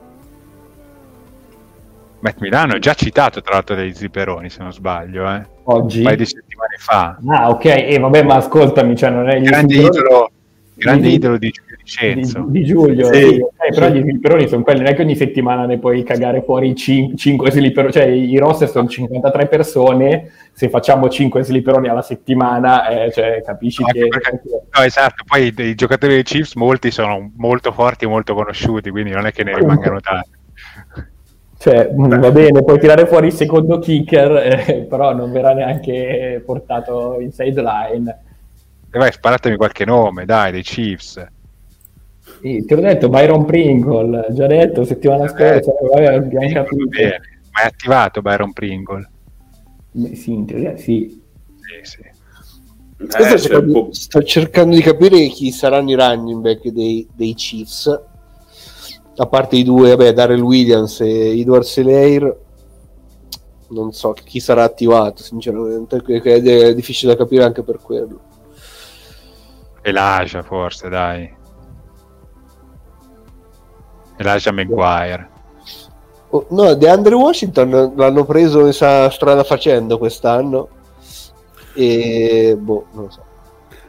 Matt Milano, già citato tra l'altro dai zipperoni, se non sbaglio, eh. Oggi? un paio di settimane fa. Ah, ok, e vabbè, ma ascoltami, cioè non è Grande idolo, grande idolo di Di, di Giulio, Sì. sì, ok, però gli slipperoni sono quelli, non è che ogni settimana ne puoi cagare fuori 5 slipperoni, cioè i roster sono 53 persone, se facciamo 5 slipperoni alla settimana, eh, cioè, capisci Anche che... perché- No, esatto, poi i, i giocatori dei Chiefs molti sono molto forti e molto conosciuti, quindi non è che ne rimangano tanti. Cioè, mh, va bene, puoi tirare fuori il secondo kicker, <laughs> eh, però non verrà neanche portato in sideline. E vai, sparatemi qualche nome, dai, dei Chiefs. Sì, ti ho detto Byron Pringle, già detto settimana scorsa, vabbè, abbiamo capito. bene. Ma è attivato Byron Pringle? Sì, in teoria sì. Sì, sì. Eh, cercando, un po'- sto cercando di capire chi saranno i running back dei, dei Chiefs. A parte i due, vabbè, Darrell Williams e Edward Selair. Non so chi sarà attivato, sinceramente, è difficile da capire anche per quello. Elijah forse, dai. Elijah Maguire. Oh, no, DeAndre Washington l'hanno preso in strada facendo quest'anno. E boh, non lo so.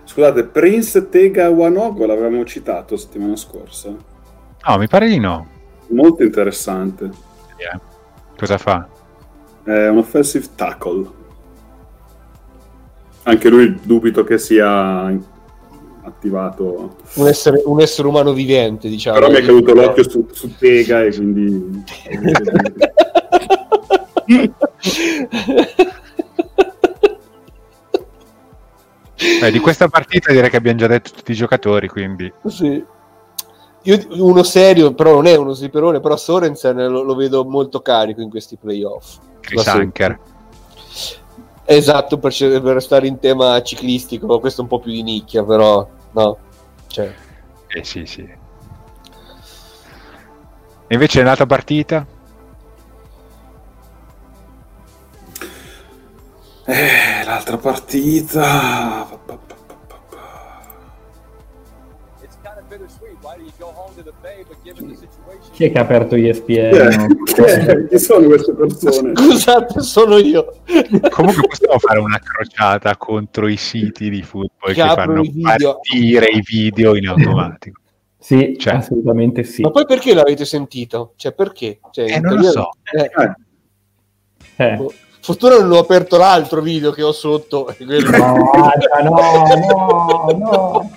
Scusate, Prince Tega Wanogo l'avevamo citato settimana scorsa. No, mi pare di no. Molto interessante. Eh, Cosa fa? È un offensive tackle. Anche lui dubito che sia attivato. Un essere, un essere umano vivente, diciamo. Però mi è caduto l'occhio su, su Tega e quindi... Eh, di questa partita direi che abbiamo già detto tutti i giocatori, quindi Sì. Io uno serio, però non è uno sliperone, però Sorensen lo, lo vedo molto carico in questi playoff. Chris Da sempre. Esatto, per, per restare in tema ciclistico, questo è un po' più di nicchia, però no. Cioè, Eh sì, sì. E invece nell'altra partita? Eh, l'altra partita... Chi è che ha aperto ESPN? Eh, chi sono queste persone? <laughs> scusate, sono io. Comunque possiamo fare una crociata contro i siti di football Che che, fanno i partire i video in automatico. Sì, Cioè. assolutamente sì. Ma poi perché l'avete sentito? Cioè, perché? Cioè, Eh, non lo so. eh, Eh. boh. Fortuna non ho aperto l'altro video che ho sotto. <laughs> No, no, no, no.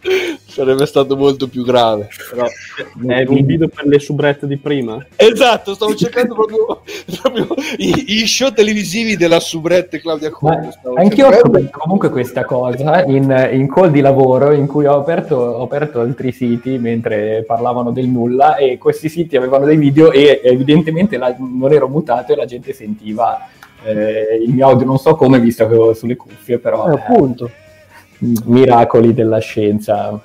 <laughs> sarebbe stato molto più grave. Però... È un video per le subrette di prima? Esatto, stavo cercando proprio, <laughs> proprio i, i show televisivi della subrette Claudia Conte. Anch'io ho scoperto comunque questa cosa in, in, call di lavoro in cui ho aperto, ho aperto altri siti mentre parlavano del nulla e questi siti avevano dei video e evidentemente la, non ero mutato e la gente sentiva eh, il mio audio non so come visto che avevo sulle cuffie però eh, appunto eh, miracoli della scienza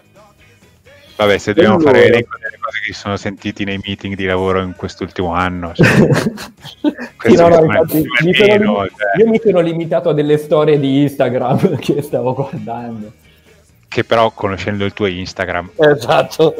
Vabbè, se dobbiamo fare l'elenco delle cose che si sono sentiti nei meeting di lavoro in quest'ultimo anno, cioè, <laughs> sì, no, no, infatti, mi meno, sono, cioè. io mi sono limitato a delle storie di Instagram <laughs> che stavo guardando. Che però conoscendo il tuo Instagram. Esatto.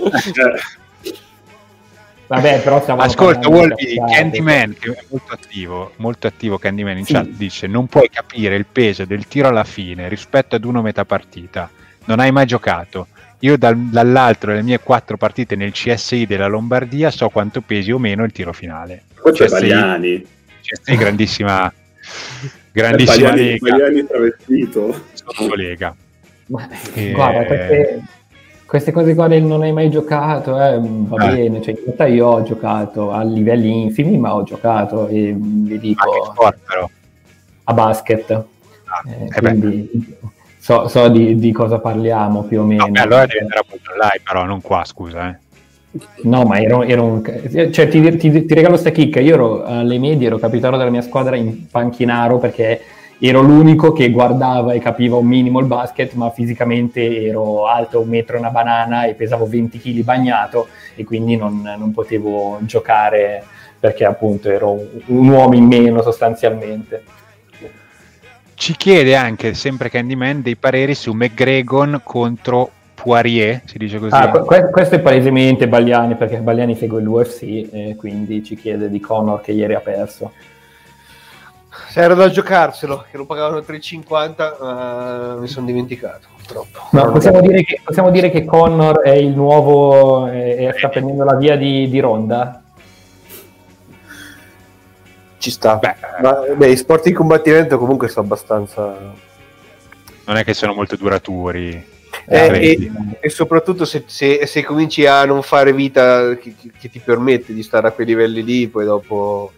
Vabbè, però Ascolta, Wolby, Candyman, che è molto attivo, molto attivo Candyman in sì. chat, dice non puoi capire il peso del tiro alla fine rispetto ad uno metà partita. Non hai mai giocato io dal, dall'altro delle mie quattro partite nel CSI della Lombardia so quanto pesi o meno il tiro finale. Poi c'è Bagliani. CSI grandissima, grandissima Bagliani, lega. Bagliani travestito. lega. Ma, e... Guarda, queste, queste, cose qua del non hai mai giocato, eh, va eh. bene, cioè, in realtà io ho giocato a livelli infimi, ma ho giocato e vi dico... Sport, però. A basket. Ah, eh, eh quindi, so, so di, di, cosa parliamo più o meno. No, allora diventerà molto live, però non qua, scusa. Eh. No, ma ero, ero un... Cioè, ti, ti, ti, regalo sta chicca. Io ero alle medie, ero capitano della mia squadra in panchinaro perché ero l'unico che guardava e capiva un minimo il basket, ma fisicamente ero alto un metro e una banana e pesavo 20 kg bagnato e quindi non, non potevo giocare perché appunto ero un, un uomo in meno sostanzialmente. Ci chiede anche, sempre Candyman, dei pareri su McGregor contro Poirier, si dice così. Ah, que- questo è palesemente Bagliani, perché Bagliani segue l'UFC e quindi ci chiede di Conor che ieri ha perso. Se era da giocarselo, che lo pagavano 3,50, uh, mi sono dimenticato purtroppo. No, possiamo, dire che, possiamo dire che Connor è il nuovo e sta prendendo la via di, di Ronda? Ci sta. Beh, Ma, beh, i sport di combattimento comunque sono abbastanza... Non è che sono molto duraturi. Eh, e, e, soprattutto se, se, se, cominci a non fare vita che, che, ti permette di stare a quei livelli lì, poi dopo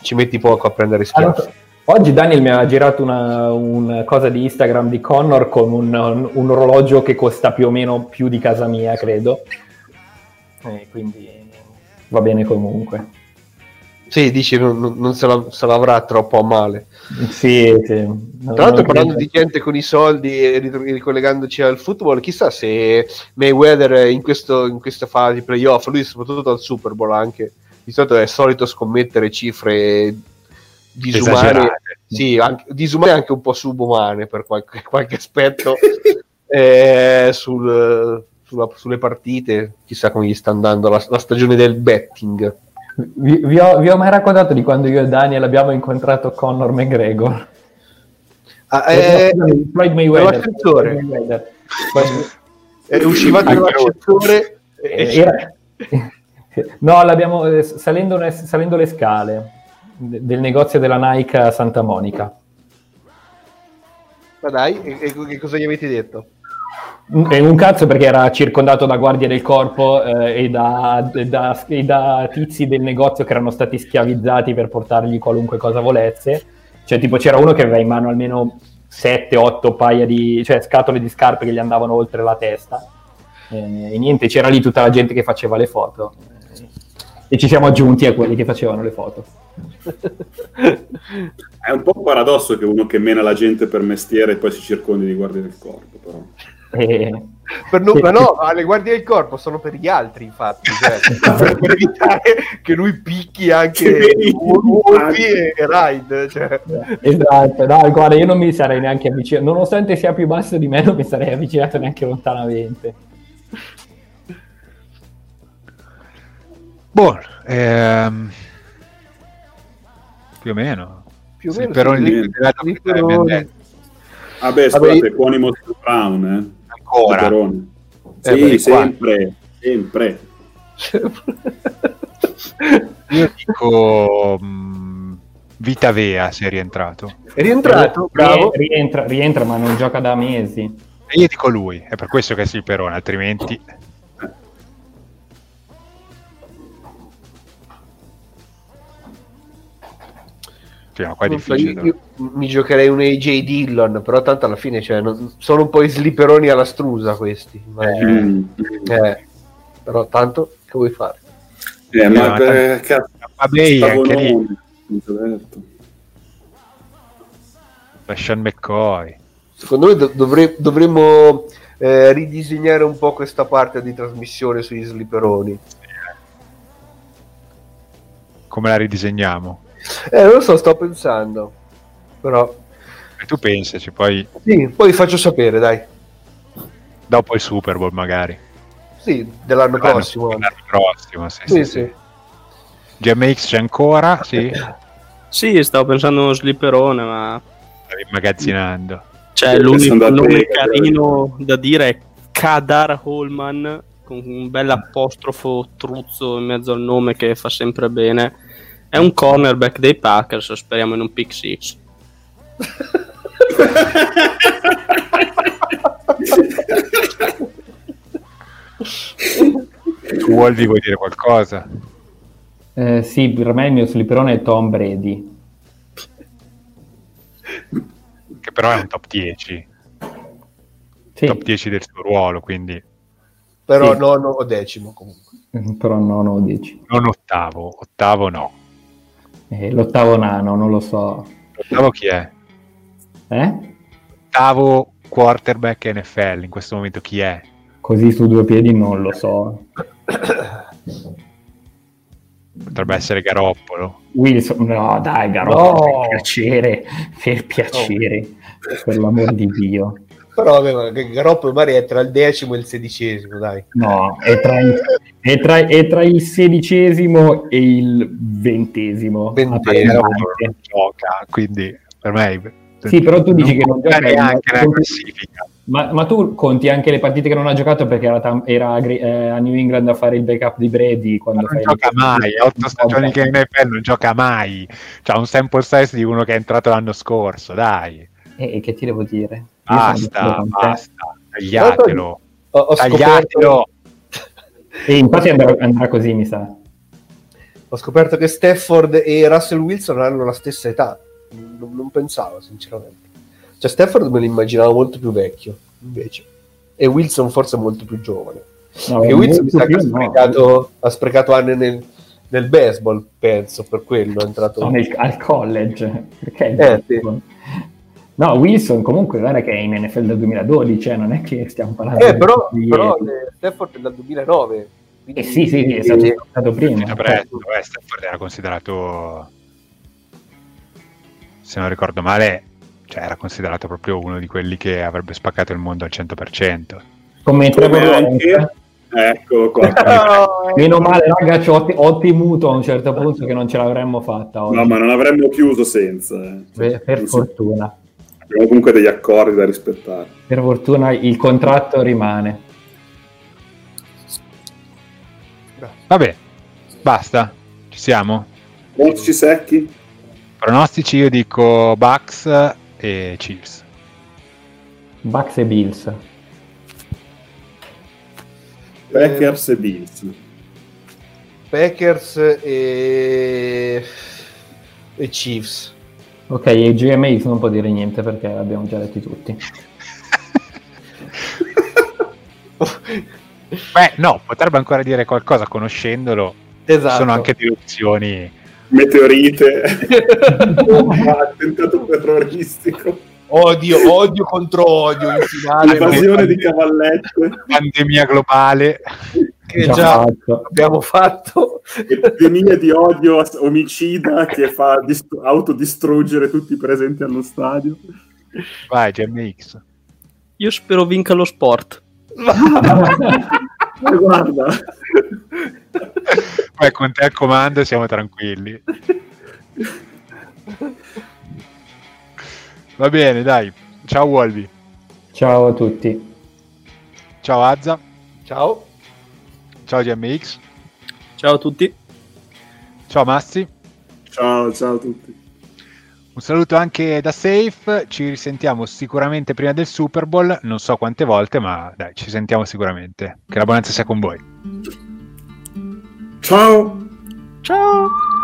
ci metti poco a prendere schiaffi. Allora, oggi Daniel mi ha girato una, una, cosa di Instagram di Connor con un, un, un, orologio che costa più o meno più di casa mia, credo. E quindi va bene comunque. Sì, dici non, non se, la, se, l'avrà troppo a male. Sì, sì. Tra l'altro, parlando di gente con i soldi e ricollegandoci al football, chissà se Mayweather in, questo, in questa fase di playoff, lui soprattutto al Super Bowl anche, di solito è solito scommettere cifre disumane, sì, anche, disumane anche un po' subumane per qualche, <laughs> qualche aspetto <laughs> eh, sul, sulla, sulle partite. Chissà come gli sta andando la, la stagione del betting. Vi, vi, ho, vi, ho, mai raccontato di quando io e Daniel abbiamo incontrato Conor McGregor? Ah, eh, Floyd Mayweather. Floyd Mayweather. Poi, uscivate dall'ascensore e... Era... <laughs> No, l'abbiamo eh, salendo, salendo, le scale del negozio della Nike a Santa Monica. Ma dai, e, e cosa gli avete detto? Un cazzo perché era circondato da guardie del corpo eh, e, da, e, da, e, da, tizi del negozio che erano stati schiavizzati per portargli qualunque cosa volesse. Cioè, tipo, c'era uno che aveva in mano almeno 7-8 paia di cioè, scatole di scarpe che gli andavano oltre la testa. Eh, e niente, c'era lì tutta la gente che faceva le foto. E ci siamo aggiunti a quelli che facevano le foto. È un po' un paradosso che uno che mena la gente per mestiere e poi si circondi di guardie del corpo, però. Eh, per no, ma no, le guardie del corpo sono per gli altri, infatti, cioè, per evitare che lui picchi anche Wolfi e Ride. Cioè. Esatto, no, guarda, io non mi sarei neanche avvicinato, nonostante sia più basso di me, non mi sarei avvicinato neanche lontanamente. Buono, ehm, più o meno. Più o meno. Sì, però sì, il Vabbè, scusate, Quonimo Brown, eh ancora. Eh, sì, sempre, sempre. <laughs> Io dico mh, mm, Vita Vea se è rientrato. È rientrato, bravo. Rientra, rientra, ma non gioca da mesi. E io dico lui, è per questo che è Slipperone, altrimenti... Sì, ma qua è difficile. Io, io mi giocherei un AJ Dillon, però tanto alla fine cioè, non- sono un po' i slipperoni alla strusa questi. immagino. Mm. Eh, però tanto che vuoi fare? Eh, ma ma per cazzo, Vabbè, anche lì. Sean McCoy. Secondo me do- dovre- dovremmo eh, ridisegnare un po' questa parte di trasmissione sugli slipperoni. Come la ridisegniamo? Eh, non lo so, sto pensando. Però, E tu pensaci, poi sì, poi faccio sapere, dai. dopo il Super Bowl magari. Sì, dell'anno L'anno- prossimo. L'anno prossimo, sì, Sì, sì. GMX c'è ancora? Sì, <laughs> Sì, stavo pensando a uno slipperone, ma stavi immagazzinando. cioè, Io l'unico nome carino da dire è Kadar Holman con un bel apostrofo truzzo in mezzo al nome che fa sempre bene. È un cornerback dei Packers, speriamo in un pick six. Tu Wolvi vuoi dire qualcosa? Eh, sì, per me il mio slipperone è Tom Brady. Che però è un top 10. Sì, Top 10 del suo ruolo, quindi Però Sì. nono o decimo comunque. però no, no, 10. non ottavo. Ottavo no. Eh, l'ottavo nano, non lo so. Ottavo chi è? Eh? Ottavo quarterback NFL in questo momento chi è? Così su due piedi non lo so. Potrebbe essere Garoppolo. Wilson, no dai, Garoppolo, No. per piacere, per piacere, per l'amor di Dio. Però vabbè, Garoppolo magari è tra il decimo e il sedicesimo, dai. No, è tra, il, è tra- è tra il sedicesimo e il ventesimo. Ventesimo. Non gioca, quindi per me... Sì, però tu dici che non gioca, neanche nella classifica. Ma, ma tu conti anche le partite che non ha giocato perché era, tam- era eh, a New England a fare il backup di Brady quando non gioca mai, è otto stagioni che in NFL non gioca mai. C'ha un sample size di uno che è entrato l'anno scorso, dai. E che ti devo dire? Basta, basta, tagliatelo. Ho, ho Tagliatelo. <laughs> E infatti andrà, andrà così, mi sa. ho scoperto che Stafford e Russell Wilson hanno la stessa età. Non, non pensavo, sinceramente. Cioè, Stafford me lo immaginavo molto più vecchio, invece. E Wilson forse molto più giovane. No, e Wilson mi sa che ha no. sprecato, ha sprecato anni nel, nel baseball, penso, per quello è entrato. No, nel- al college. Perché? Eh, sì. No, Wilson comunque guarda che è in NFL dal 2012, eh, non è che stiamo parlando Eh, però, di però eh, Stafford è dal 2009. quindi- Eh sì, sì, sì, è stato, è stato prima. Finito presto, eh, Stafford era considerato, se non ricordo male, cioè era considerato proprio uno di quelli che avrebbe spaccato il mondo al 100%. Come Trevor Lawrence. Eccolo qua. <laughs> No, Meno male, raga, ci ho, ho temuto a un certo punto che non ce l'avremmo fatta oggi. No, ma non avremmo chiuso senza. eh. per, per Non so, fortuna. Abbiamo comunque degli accordi da rispettare. Per fortuna il contratto rimane. Vabbè, basta, ci siamo. Pronostici secchi? Pronostici io dico Bucks e Chiefs. Bucks e Bills. Packers e Bills. Packers e... e Chiefs. Ok, e GMX non può dire niente perché l'abbiamo già letti tutti. <laughs> Beh, no, potrebbe ancora dire qualcosa conoscendolo. Esatto. Sono anche delle opzioni. Meteorite. <laughs> Attentato terroristico. Odio, odio contro odio in finale. Invasione di cavallette. Pandemia globale. <laughs> che Già già fatto. abbiamo fatto. Epidemia di odio omicida che fa dist- autodistruggere tutti i presenti allo stadio. Vai, GMX. Io spero vinca lo sport. Ma <laughs> guarda, Poi con te al comando siamo tranquilli. Va bene, dai. Ciao Wolvi. Ciao a tutti. Ciao Azza. Ciao. Ciao GMX. Ciao a tutti. Ciao Massi. ciao, ciao a tutti. Un saluto anche da Safe, ci risentiamo sicuramente prima del Super Bowl, non so quante volte, ma dai, ci sentiamo sicuramente. Che la buonanza sia con voi. Ciao! Ciao!